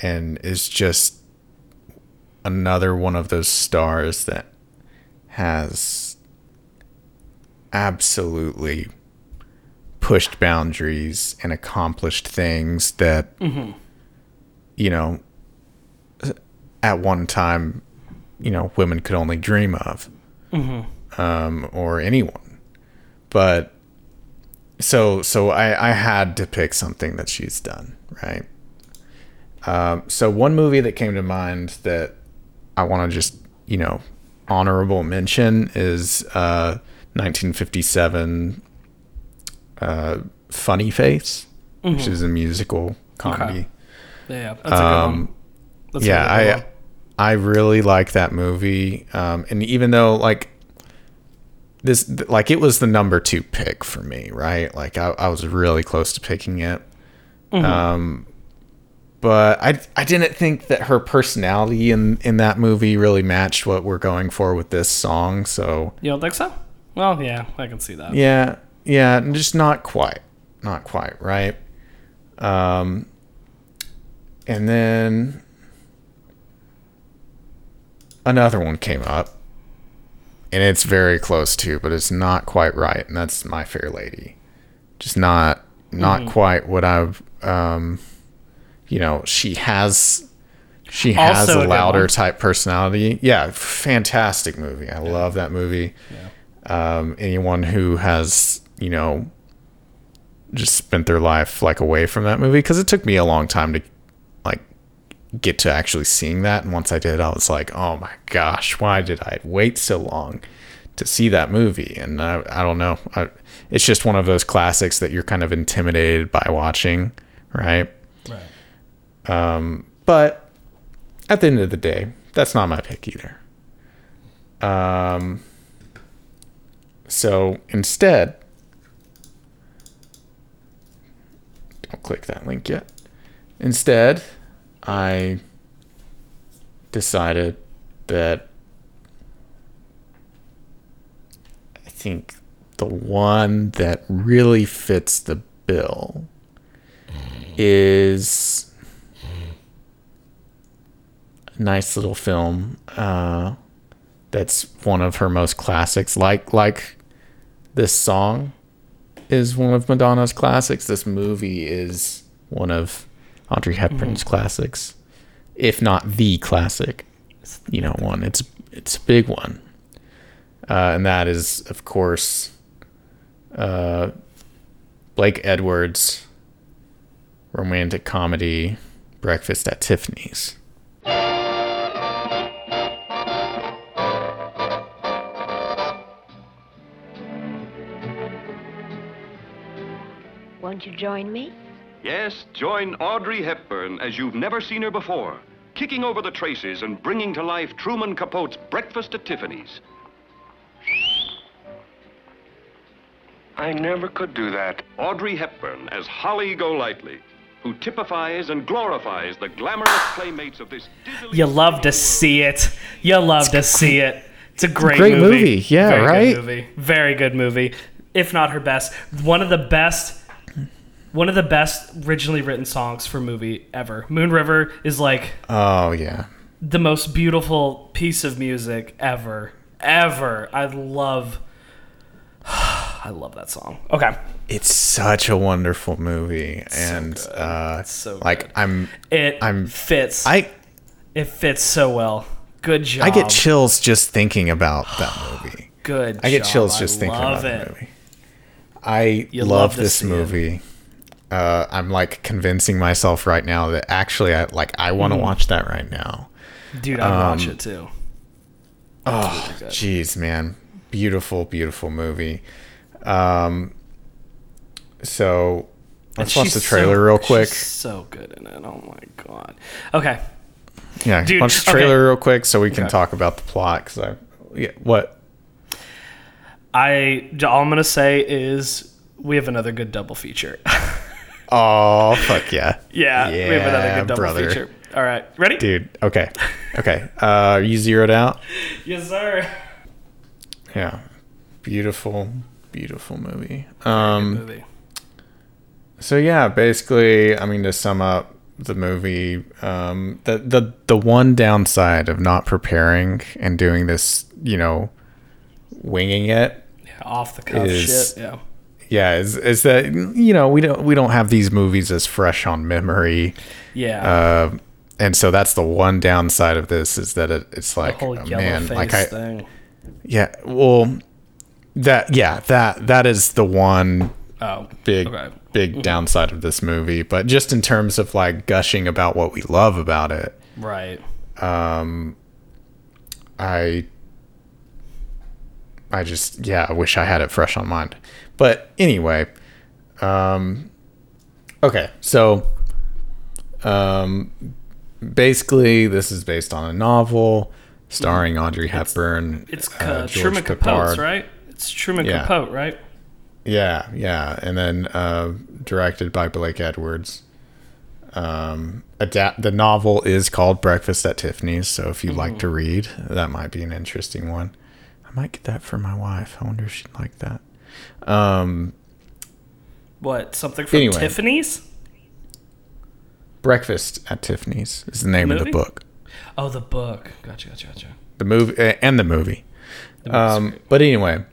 and is just another one of those stars that has absolutely pushed boundaries and accomplished things that you know at one time you know women could only dream of um, or anyone. But so so I, I had to pick something that she's done right? Um, so one movie that came to mind that i want to just you know honorable mention is uh, 1957 uh, funny face which is a musical comedy Yeah, that's a good one. That's a Um, yeah, really good I one. I really like that movie. Um, and even though like this, like it was the number two pick for me, right? Like I, I was really close to picking it. Um, but I I didn't think that her personality in in that movie really matched what we're going for with this song. So You don't think so? Well, yeah, I can see that. yeah, yeah, just not quite, not quite right. Um, and then another one came up, and it's very close too, but it's not quite right, and that's My Fair Lady. just not not quite what I've um you know, she has she has Also a a louder one. type personality. Yeah, fantastic movie. I love that movie. Um anyone who has, you know, just spent their life like away from that movie because it took me a long time to like get to actually seeing that and once I did I was like oh my gosh why did I wait so long to see that movie and I, I don't know I, it's just one of those classics that you're kind of intimidated by watching Right. Um, but at the end of the day that's not my pick either um, so instead don't click that link yet. Instead, I decided that I think the one that really fits the bill is a nice little film uh, that's one of her most classics like like this song is one of Madonna's classics. This movie is one of Audrey Hepburn's classics, if not the classic. You know, one. It's it's a big one, uh, and that is, of course, uh, Blake Edwards' romantic comedy "Breakfast at Tiffany's." Won't you join me? Yes, join Audrey Hepburn as you've never seen her before, kicking over the traces and bringing to life Truman Capote's Breakfast at Tiffany's. I never could do that. Audrey Hepburn as Holly Golightly, who typifies and glorifies the glamorous playmates of this You love to see it. You love to see it. It's a great, great movie. movie. Yeah, Very right? Good movie. Very good movie. If not her best, one of the best. One of the best originally written songs for movie ever. Moon River is like Oh yeah, the most beautiful piece of music ever. Ever. I love I love that song. Okay. it's such a wonderful movie, and uh, so like good. I'm It I'm- fits. I it fits so well. Good job. I get chills just thinking about that movie. Good I get job. chills just I thinking about it. that movie. I love, love this movie. it. Uh, I'm like convincing myself right now that actually I like I want to Mm-hmm. watch that right now. Dude, I Um, watch it too. Oh, jeez, man, beautiful, beautiful movie. Um, so let's watch the trailer so- real quick. So good in it. Oh my god. Okay. Yeah, Dude, watch the okay. trailer real quick so we can Okay. talk about the plot. Cause I, yeah, what? I all I'm gonna say is we have another good double feature. Oh, fuck yeah, yeah, we have another good double brother. feature. All right, ready? dude. Okay, okay. Uh, are you zeroed out? Yes, sir. Yeah, beautiful, beautiful movie. Um, Movie. so yeah, basically, I mean, to sum up the movie, um, the the the one downside of not preparing and doing this, you know, winging it, Yeah, off the cuff shit. Yeah. Yeah, is is that you know we don't we don't have these movies as fresh on memory, Yeah. uh, and so that's the one downside of this is that it, it's like, whole oh, man, like I thing. yeah, well, that yeah that that is the one Oh, big okay. big downside of this movie but just in terms of like gushing about what we love about it Right. Um, i i just yeah i wish i had it fresh on mind but anyway um okay so um basically this is based on a novel starring audrey hepburn It's uh, uh, Truman Capote, right? It's Truman Yeah. Capote, right? Yeah, yeah, and then uh, directed by Blake Edwards. Um, adapt the novel is called Breakfast at Tiffany's, so if you like to read, that might be an interesting one. I might get that for my wife. I wonder if she'd like that. Um, What? Something from Anyway. Tiffany's? Breakfast at Tiffany's is the name of the book, Oh, the book. Gotcha, gotcha, gotcha. the movie, uh, and the movie. The Um, but anyway,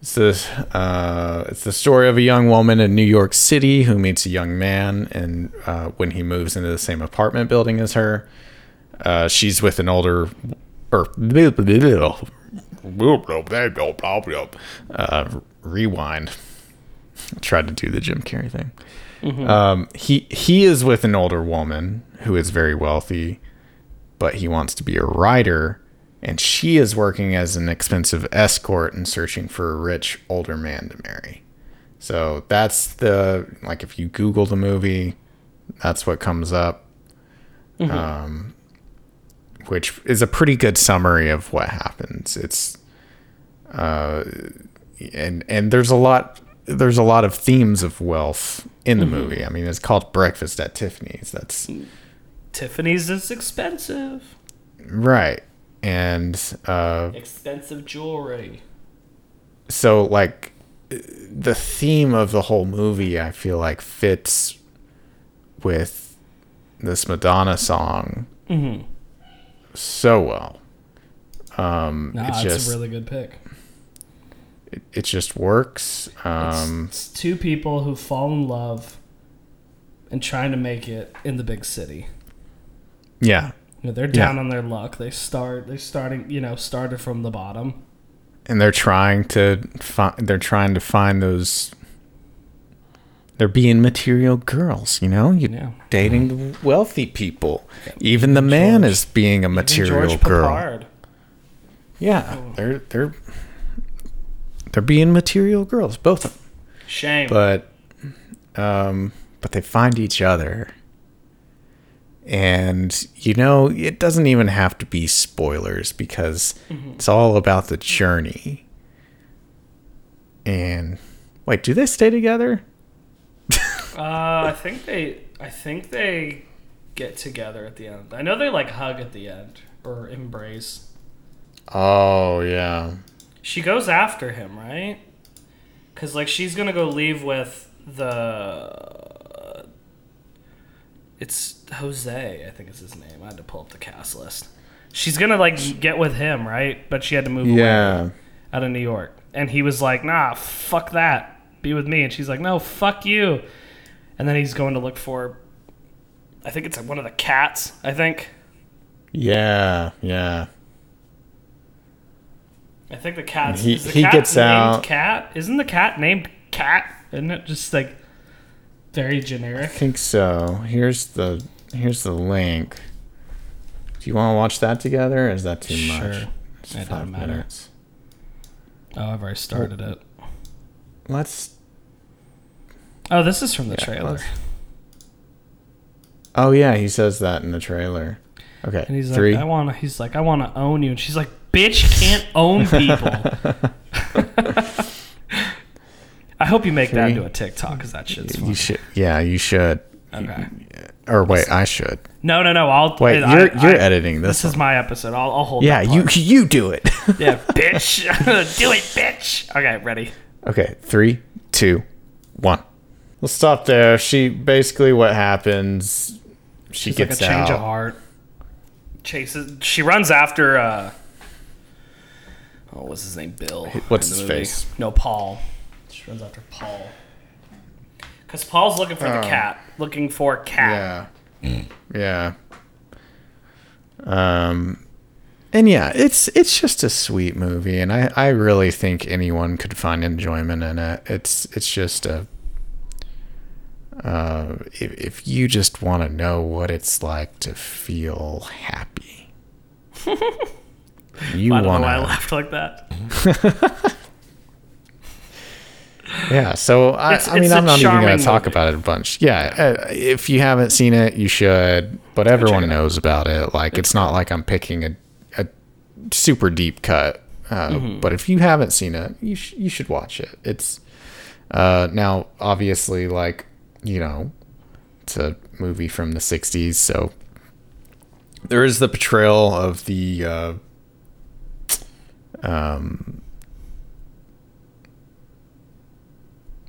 It's the uh, it's the story of a young woman in New York City who meets a young man, and uh, when he moves into the same apartment building as her, uh, she's with an older or uh, rewind. I Tried to do the Jim Carrey thing. Um, he he is with an older woman who is very wealthy, but he wants to be a writer, and she is working as an expensive escort and searching for a rich older man to marry. So that's the like if you Google the movie, that's what comes up. Um, which is a pretty good summary of what happens. It's uh, and and there's a lot there's a lot of themes of wealth in the movie. I mean, it's called Breakfast at Tiffany's. That's Tiffany's is expensive. right. And uh, Expensive jewelry. so like the theme of the whole movie I feel like fits with this Madonna song so well. Um, Nah, it that's just a really good pick. It, it just works. Um, it's two people who fall in love and trying to make it in the big city. yeah, You know, they're down on their luck. They start. They're starting. You know, started from the bottom. and they're trying to find they're trying to find those they're being material girls you know you Yeah. dating the wealthy people even the man George- is being a material girl Peppard. yeah they're they're they're being material girls both of them Shame. but um but they find each other and you know it doesn't even have to be spoilers because it's all about the journey and wait do they stay together Uh, I think they. I think they get together at the end. I know they like hug at the end or embrace. oh yeah She goes after him, right? Cause like she's gonna go leave with the. It's Jose, I think is his name. I had to pull up the cast list. She's gonna like get with him, right? But she had to move away yeah out of New York, and he was like, "Nah, fuck that, be with me." And she's like, "No, fuck you." And then he's going to look for. I think it's one of the cats. I think. yeah yeah I think the cat. He- the he cat gets named out- Cat isn't the cat named Cat? Isn't it just like very generic? i think so here's the here's the link do you want to watch that together or is that too much Sure. It's It doesn't five matter. minutes. Oh, I've already started it. let's Oh, this is from the Yeah, trailer. let's- Oh yeah, he says that in the trailer. Okay, And he's three. like, I want to. He's like, I want to own you. And she's like, Bitch, can't own people. I hope you make that into a TikTok because that shit's you should. Yeah, you should. Okay. Or wait, I should. No, no, no. I'll Wait, I- you're I- you're editing this. This is my episode. I'll, I'll hold. yeah, you you do it. Yeah, bitch. Do it, bitch. Okay, ready. okay, three, two, one. Let's stop there. She basically what happens. She She's like a gets change of heart. Chases. She runs after. uh Oh, what's his name? Bill. What's in his movie. face? No, Paul. She runs after Paul. Because Paul's looking for the cat. Looking for cat. Yeah. Yeah. Um and yeah, it's it's just a sweet movie and I I really think anyone could find enjoyment in it. It's it's just a uh if, if you just want to know what it's like to feel happy. you I don't know want why I laughed like that. Yeah, so I, It's- I mean, it's I'm not even going to talk about it a bunch. Yeah, uh, if you haven't seen it, you should. But everyone knows about it. Like, it's not like I'm picking a, a super deep cut. Uh, Mm-hmm. But if you haven't seen it, you sh- you should watch it. It's uh, now obviously like you know, it's a movie from the '60s, so there is the portrayal of the uh, um,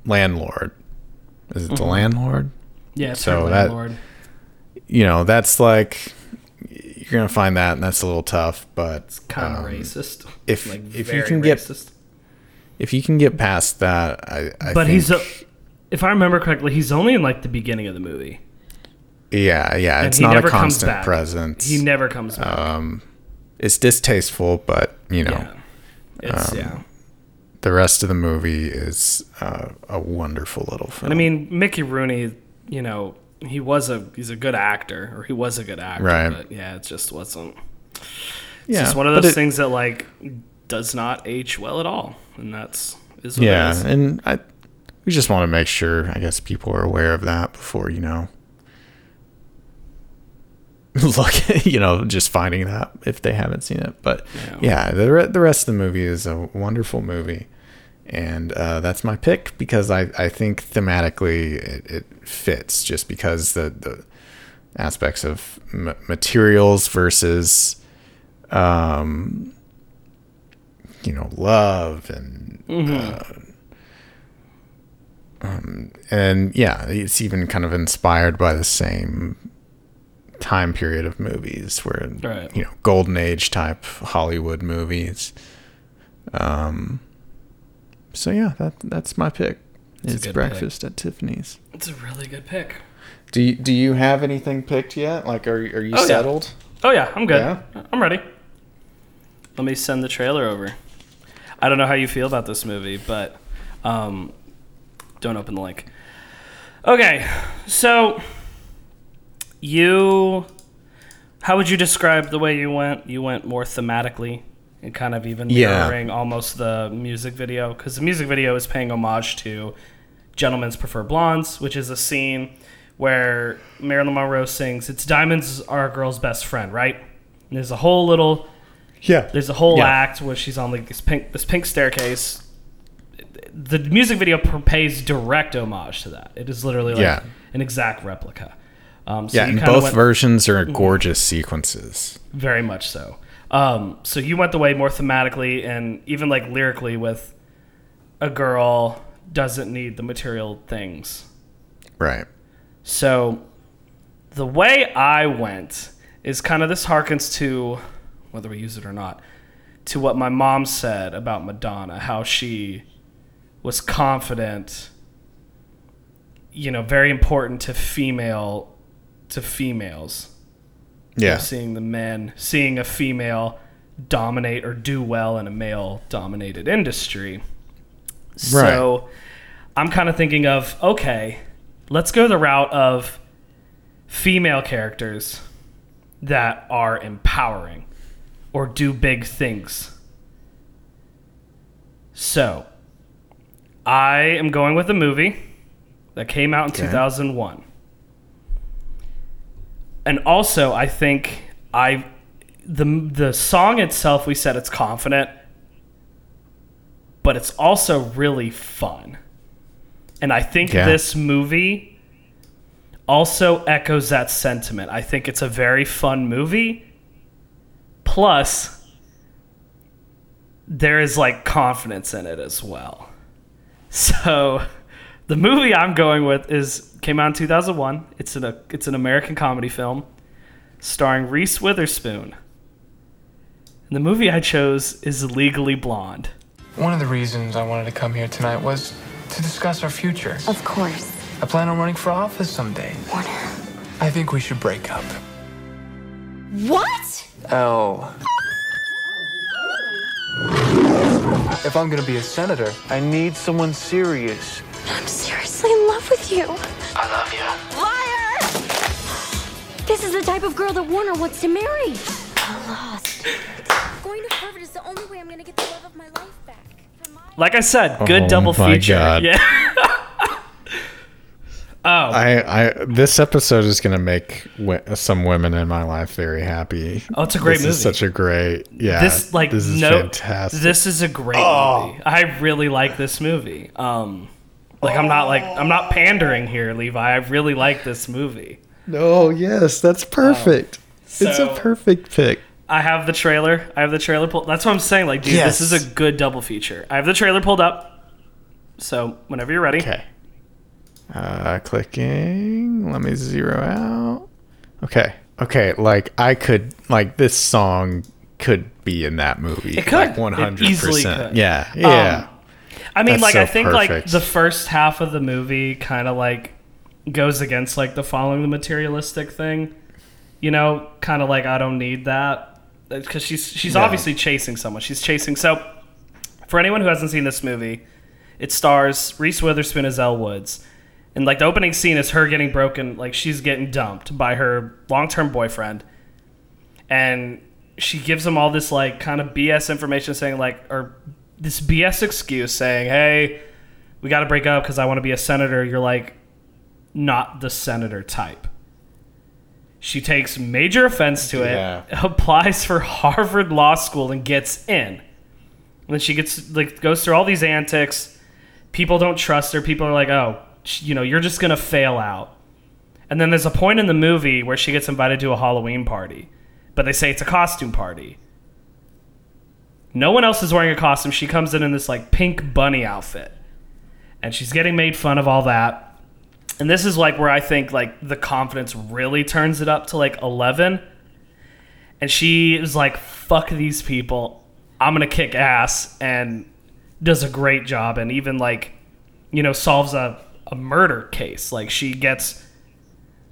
landlord. Is it the landlord? Yeah, So that- landlord. You know, that's like you're gonna find that, and that's a little tough. But it's Kind of um, racist. if- like if you can get- if you can get past that, I, I but think, he's a, if I remember correctly, he's only in like the beginning of the movie. yeah, yeah. And It's not a constant presence. He never comes back. um, it's distasteful, but you know, yeah. It's um, yeah. the rest of the movie is uh, a wonderful little film. And I mean, Mickey Rooney, you know, he was a he's a good actor, or he was a good actor. Right. But yeah, it just wasn't. It's yeah, just one of those it- things that like does not age well at all, and that's is what Yeah, is. and I we just want to make sure I guess people are aware of that before you know look you know just finding that if they haven't seen it. But Yeah. yeah, the re- the rest of the movie is a wonderful movie. And uh, that's my pick because I, I think thematically it, it fits just because the, the aspects of m- materials versus um, you know love and um, and yeah, it's even kind of inspired by the same time period of movies where Right. you know golden age type Hollywood movies. Um so yeah, that that's my pick. It's It's good breakfast at Tiffany's. It's a really good pick. Do you, do you have anything picked yet? Like are are you Oh, yeah. settled? Oh yeah, I'm good. Yeah? I'm ready. Let me send the trailer over. I don't know how you feel about this movie, but um, don't open the link. Okay, so you, how would you describe the way you went? You went more thematically and kind of even Yeah. mirroring almost the music video because the music video is paying homage to Gentlemen's Prefer Blondes, which is a scene where Marilyn Monroe sings, "It's diamonds are a girl's best friend," right? And there's a whole little Yeah. there's a whole Yeah. act where she's on like this pink this pink staircase. The music video pays direct homage to that. It is literally like Yeah. an exact replica. Um, so Yeah, and both went- versions are gorgeous sequences. very much so. Um, so you went the way more thematically and even like lyrically with a girl doesn't need the material things. Right. So the way I went is kind of this harkens to whether we use it or not to what my mom said about Madonna, how she was confident, you know, very important to female to females. Yeah. seeing the men, seeing a female dominate or do well in a male dominated industry. Right. So I'm kind of thinking of okay, let's go the route of female characters that are empowering or do big things. So, I am going with a movie that came out in Okay. 2001. And also, I think I the the song itself we said it's confident, but it's also really fun. And I think Yeah. this movie also echoes that sentiment. I think it's a very fun movie. Plus, there is like confidence in it as well. So, the movie I'm going with is came out in 2001. It's an it's an American comedy film starring Reese Witherspoon. And the movie I chose is Legally Blonde. One of the reasons I wanted to come here tonight was to discuss our future. Of course. I plan on running for office someday. Warner. I think we should break up. What? Oh. If I'm gonna be a senator, I need someone serious. I'm seriously in love with you. I love you. Liar! This is the type of girl that Warner wants to marry. I'm lost. Going to Harvard is the only way I'm gonna get the love of my life back. Like I said, good Oh double my feature. God. Yeah. oh, I, I this episode is gonna make wi- some women in my life very happy. Oh, it's a great this movie. Is such a great, yeah. this like this is no, fantastic. Oh. This is a great movie. I really like this movie. Um, like I'm not like I'm not pandering here, Levi. I really like this movie. No, yes, that's perfect. it's a perfect pick. I have the trailer. I have the trailer pulled. That's what I'm saying. Like, dude, Yes. this is a good double feature. I have the trailer pulled up. So whenever you're ready. Okay. Uh, clicking. Let me zero out. Okay. Okay. Like I could like this song could be in that movie. It could. Like It one hundred easily percent. could. Yeah. Yeah. I mean, That's like so I think like the first half of the movie kind of like goes against like the following the materialistic thing. You know, kind of like I don't need that uh, because she's she's Yeah. obviously chasing someone. She's chasing. So, for anyone who hasn't seen this movie, it stars Reese Witherspoon as Elle Woods, and like the opening scene is her getting broken. Like she's getting dumped by her long term boyfriend, and she gives him all this like kind of BS information saying like or this BS excuse saying, "Hey, we got to break up because I want to be a senator." You're like not the senator type. She takes major offense to it, Yeah. applies for Harvard Law School and gets in. And then she gets like goes through all these antics. People don't trust her. People are like, "Oh, you know, you're just going to fail out." And then there's a point in the movie where she gets invited to a Halloween party, but they say it's a costume party. No one else is wearing a costume. She comes in in this like pink bunny outfit. And she's getting made fun of all that. And this is like where I think like the confidence really turns it up to like 11. And she is like fuck these people. I'm to kick ass and does a great job and even like you know solves a a murder case. Like she gets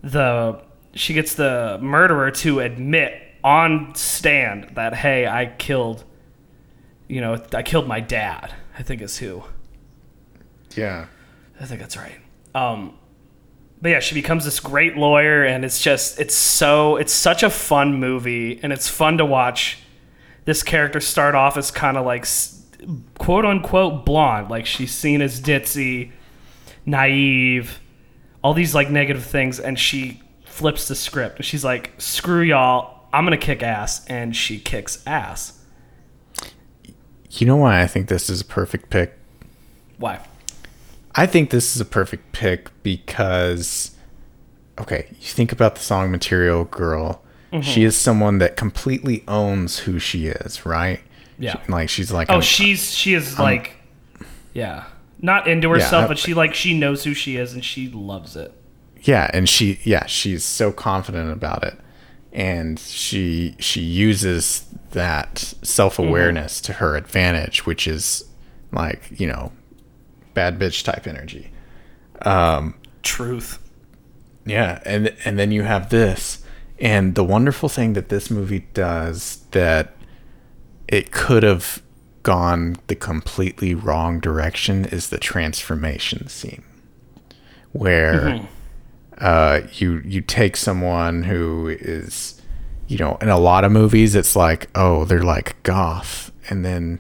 the she gets the murderer to admit on stand that hey, I killed you know, I killed my dad. I think is who. Yeah. I think that's right. Um, but yeah, she becomes this great lawyer, and it's just it's so it's such a fun movie, and it's fun to watch. This character start off as kind of like quote unquote blonde, like she's seen as ditzy, naive, all these like negative things, and she flips the script. She's like, "Screw y'all, I'm gonna kick ass," and she kicks ass. You know why I think this is a perfect pick? Why? I think this is a perfect pick because, okay, you think about the song Material Girl. Mm-hmm. She is someone that completely owns who she is, right? Yeah. She- like she's like, Oh, she's she is like, yeah, not into herself, I- but she like she knows who she is and she loves it. yeah, and she, yeah, she's so confident about it, and she she uses that self awareness Mm-hmm. to her advantage, which is like you know, bad bitch type energy. um Truth. Yeah, and and then you have this, and the wonderful thing that this movie does that it could have gone the completely wrong direction is the transformation scene, where uh, you you take someone who is, you know, in a lot of movies it's like oh they're like goth, and then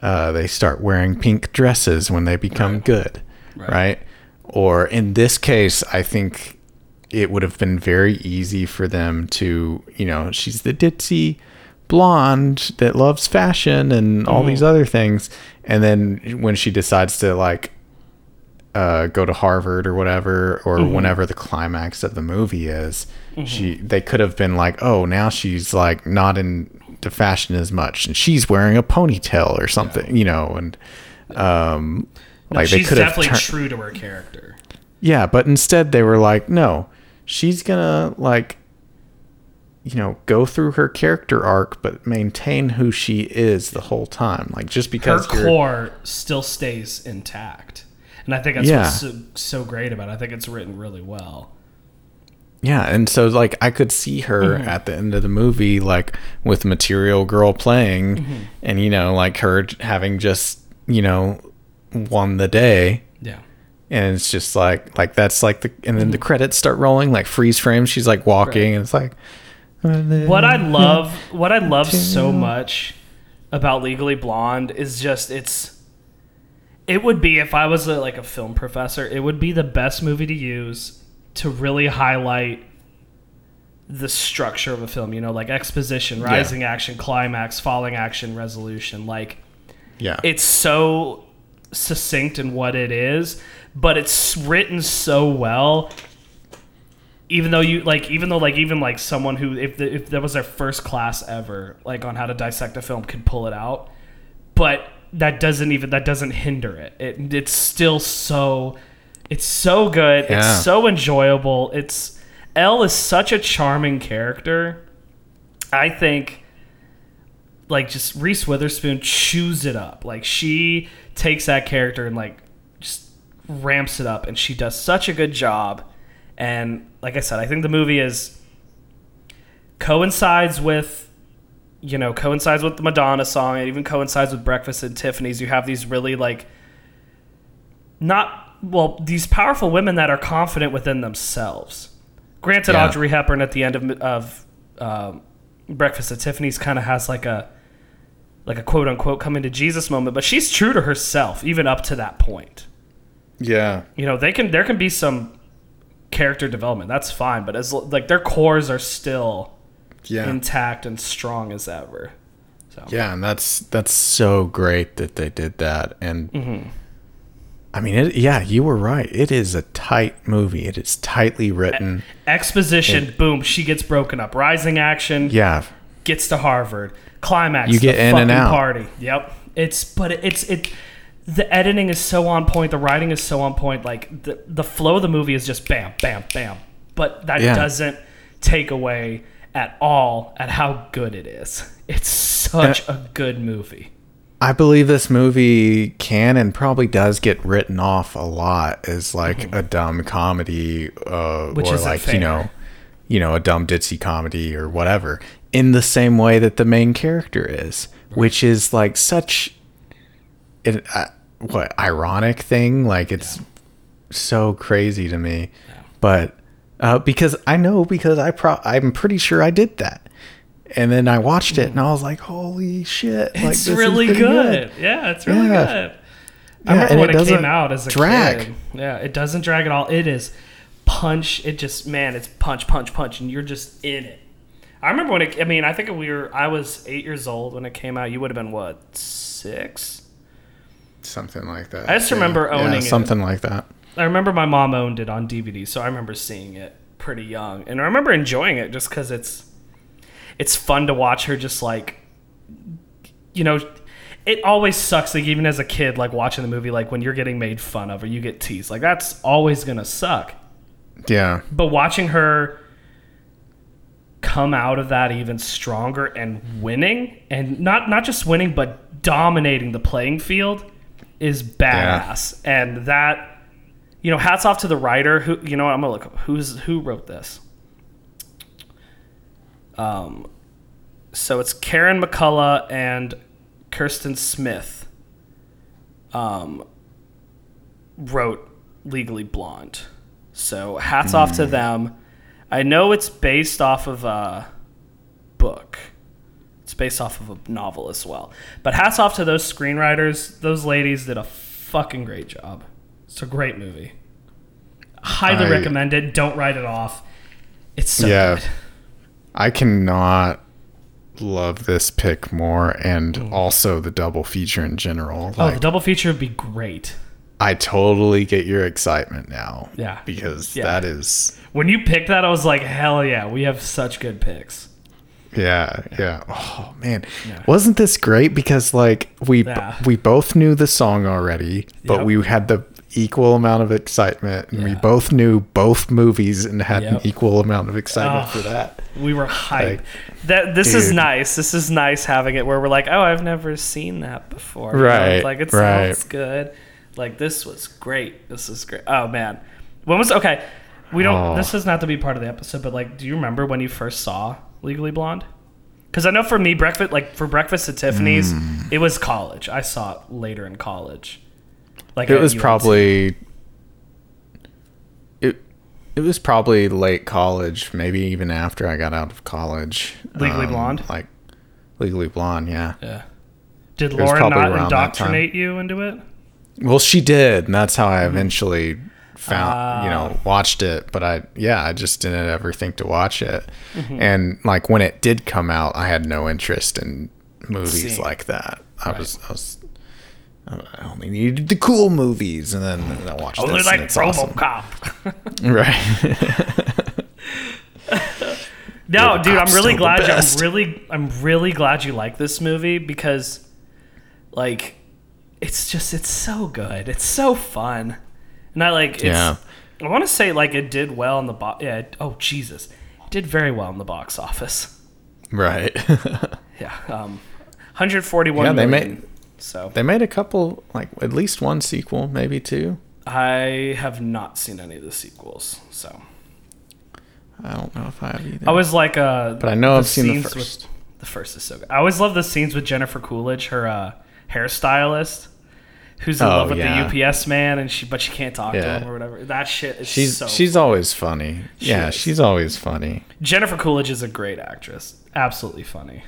uh, they start wearing pink dresses when they become good, right. Or in this case, I think it would have been very easy for them to, you know, she's the ditzy blonde that loves fashion and all these other things, and then when she decides to like uh, go to Harvard or whatever, or whenever the climax of the movie is, she they could have been like, oh, now she's like not into fashion as much, and she's wearing a ponytail or something, you know, and um, like they She's could have definitely tur- true to her character. yeah, but instead they were like, no, she's gonna like, you know, go through her character arc, but maintain who she is the whole time. Like just because you're- core still stays intact, and I think that's Yeah. what's so, so great about it. I think it's written really well. Yeah, and so like I could see her Mm-hmm. at the end of the movie, like with Material Girl playing, Mm-hmm. and you know, like her having just you know won the day, Yeah. and it's just like like that's like the and then the credits start rolling, like freeze frame. She's like walking, and it's like What I love, what I love so much about Legally Blonde is just it's. It would be if I was a, like a film professor. It would be the best movie to use to really highlight the structure of a film. You know, like exposition, rising action, climax, falling action, resolution. Like yeah, it's so succinct in what it is, but it's written so well. Even though you like, even though like, even like someone who, if the, if that was their first class ever, like on how to dissect a film, could pull it out, but that doesn't even that doesn't hinder it. It it's still so, it's so good. Yeah. It's so enjoyable. It's Elle is such a charming character. I think like just Reese Witherspoon chews it up. Like she takes that character and like just ramps it up, and she does such a good job. And like I said, I think the movie is coincides with you know coincides with the Madonna song. It even coincides with Breakfast at Tiffany's. You have these really like not well these powerful women that are confident within themselves. Granted, Yeah. Audrey Hepburn at the end of of um, Breakfast at Tiffany's kind of has like a like a quote unquote coming to Jesus moment, but she's true to herself even up to that point. Yeah. You know, they can there can be some character development. That's fine, but as like their cores are still Yeah. intact and strong as ever. So Yeah, and that's that's so great that they did that. And mm-hmm. I mean, it, yeah, you were right. It is a tight movie. It is tightly written. exposition, boom, she gets broken up. Rising action, Yeah, gets to Harvard. Climax, You get the in and fucking out. Party. Yep. It's but it- it's it. The editing is so on point. The writing is so on point. Like the the flow of the movie is just bam, bam, bam. But that Yeah. doesn't take away at all at how good it is. It's such Uh, a good movie. I believe this movie can and probably does get written off a lot as like a dumb comedy, uh, Which or like fair. you know, you know, a dumb ditzy comedy or whatever. In the same way that the main character is, which is like such an uh, what ironic thing. Like it's so crazy to me, but uh, because I know because I pro I'm pretty sure I did that. And then I watched it and I was like, "Holy shit!" Like, It's this really pretty good. Yeah, it's really Yeah. good. I Yeah, remember and when it it, came out as a drag. kid. Yeah, it doesn't drag at all. It is punch. It just man, it's punch, punch, punch, and you're just in it. I remember when it. I mean, I think we were. I was eight years old when it came out. You would have been what six? something like that. I just remember owning it. something like that. I remember my mom owned it on DVD, so I remember seeing it pretty young, and I remember enjoying it just because it's it's fun to watch her just like you know. It always sucks, like even as a kid, like watching the movie, like when you're getting made fun of or you get teased, like that's always gonna suck. Yeah, But watching her come out of that even stronger and winning, and not not just winning, but dominating the playing field, is badass. And that, you know, hats off to the writer. Who, you know, I'm gonna look who's who wrote this. Um, so it's Karen McCullah and Kirsten Smith. Um, wrote Legally Blonde. So hats off to them. I know it's based off of a book. It's based off of a novel as well. But hats off to those screenwriters. Those ladies did a fucking great job. It's a great movie. Highly I- recommend it. Don't write it off. It's so Yeah. good. I cannot love this pick more, and also the double feature in general. Mm. Oh, Like, the double feature would be great. I totally get your excitement now. Yeah. because Yeah. that is When you picked that, I was like, hell yeah, we have such good picks. Yeah, yeah. Oh man, wasn't this great? Because like we Yeah. we both knew the song already, but Yep. we had the equal amount of excitement, and we both knew both movies and had an equal amount of excitement Oh. for that. We were hyped. Like, that this is nice. This is nice having it where we're like, oh, I've never seen that before. Right, Like it right. sounds good. Like this was great. This is great. Oh man, when was okay? We don't. Oh. This is not to be part of the episode, but like, do you remember when you first saw Legally Blonde? Because I know for me, breakfast like for breakfast at Tiffany's, Hmm. it was college. I saw it later in college. Like It was probably it. It was probably late college, maybe even after I got out of college. Um, Legally Blonde? like Legally Blonde, yeah. yeah. Did Lauren not around that time. indoctrinate you into it? Well, she did, and that's how Mm-hmm. I eventually found, you Ah. know, watched it. But I, yeah, I just didn't ever think to watch it. Mm-hmm. And like when it did come out, I had no interest in movies Seeing. like that. I was, I was, I only needed the cool movies, and then I watched Only like it's awesome. RoboCop. right? No, dude, I'm really glad you, I'm really I'm really glad you like this movie because like it's just it's so good. It's so fun. And I like it's, Yeah. I want to say like it did well in the box. Yeah, it- oh Jesus. It did very well in the box office. right. Yeah. Um 141 Yeah, they million. made- So They made a couple, like at least one sequel, maybe two. I have not seen any of the sequels. So I don't know if I have either. I was like, uh, But I know I've seen the first. With, the first is so good. I always love the scenes with Jennifer Coolidge, her uh, hairstylist, who's in Oh, love with yeah. the UPS man, and she but she can't talk to him or whatever. That shit is she's so. she's always funny. yeah, is. she's always funny. Jennifer Coolidge is a great actress. Absolutely funny.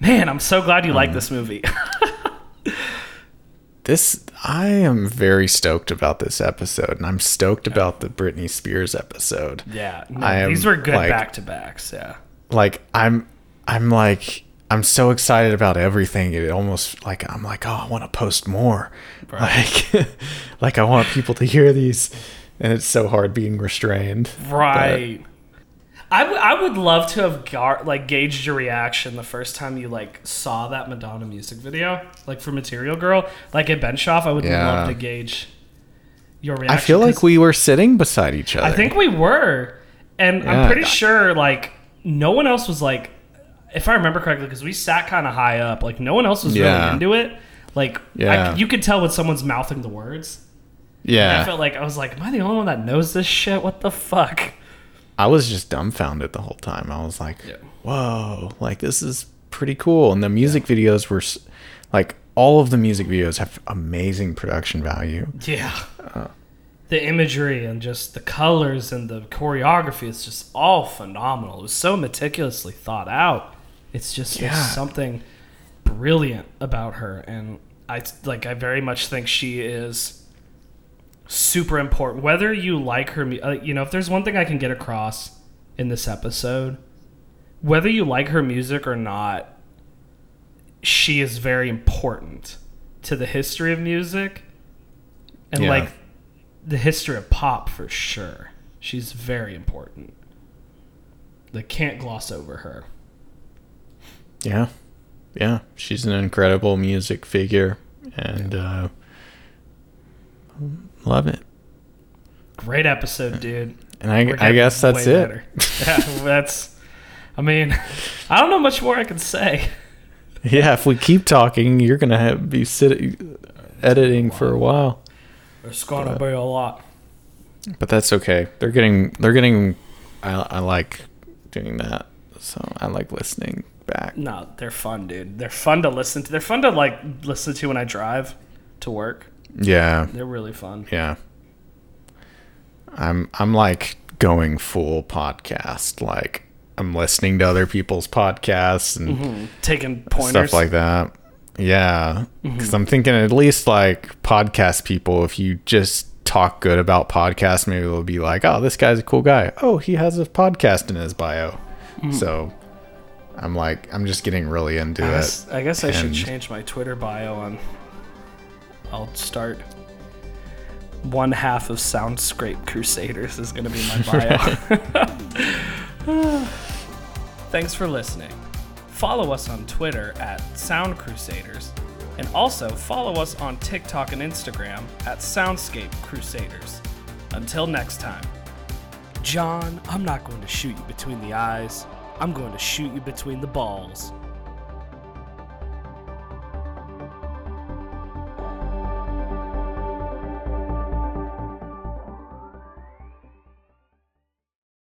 Man, I'm so glad you Um, like this movie. This I am very stoked about this episode, and I'm stoked about the Britney Spears episode. yeah, no, I am, these were good like- back to backs. Yeah, Like I'm, I'm like I'm so excited about everything. It almost like I'm like oh I want to post more. Like, like I want people to hear these, and it's so hard being restrained. right. I, w- I would love to have gar- like gauged your reaction the first time you like saw that Madonna music video, like for Material Girl, like at Benchoff. I would Yeah. love to gauge your reaction. I feel like we were sitting beside each other. I think we were, and I'm Yeah. pretty sure like no one else was like, if I remember correctly, because we sat kind of high up. Like no one else was Yeah. really into it. Like Yeah. I, you could tell when someone's mouthing the words. yeah. I felt like I was like, am I the only one that knows this shit? What the fuck? I was just dumbfounded the whole time. I was like, Yeah. "Whoa! Like this is pretty cool." And the music videos were, like, all of the music videos have amazing production value. Yeah. Uh, the imagery and just the colors and the choreography is just all phenomenal. It was so meticulously thought out. It's just there's Yeah. something brilliant about her and I like I very much think she is super important whether you like her uh, you know if there's one thing I can get across in this episode whether you like her music or not she is very important to the history of music and Yeah. like the history of pop for sure. She's very important. They can't gloss over her. Yeah, yeah. She's an incredible music figure, and uh, love it. Great episode, dude. And I, I guess that's it. yeah, that's. I mean, I don't know much more I can say. Yeah, if we keep talking, you're gonna have, be sitting editing for a while. There's gonna be a lot. but that's okay. They're getting they're getting. I, I like doing that, so I like listening back. No, they're fun, dude. They're fun to listen to. They're fun to like listen to when I drive to work. Yeah, They're really fun. yeah. I'm I'm like going full podcast. Like I'm listening to other people's podcasts and mm-hmm. Taking pointers. stuff like that. Yeah, mm-hmm. because I'm thinking at least like podcast people, if you just talk good about podcasts, maybe they'll be like, "Oh, this guy's a cool guy. Oh, he has a podcast in his bio." Mm-hmm. So I'm like, I'm just getting really into I it. I guess I should change my Twitter bio on. I'll start. One half of Soundscape Crusaders is going to be my bio. Thanks for listening. Follow us on Twitter at Sound Crusaders, and also follow us on TikTok and Instagram at Soundscape Crusaders. Until next time. John, I'm not going to shoot you between the eyes. I'm going to shoot you between the balls.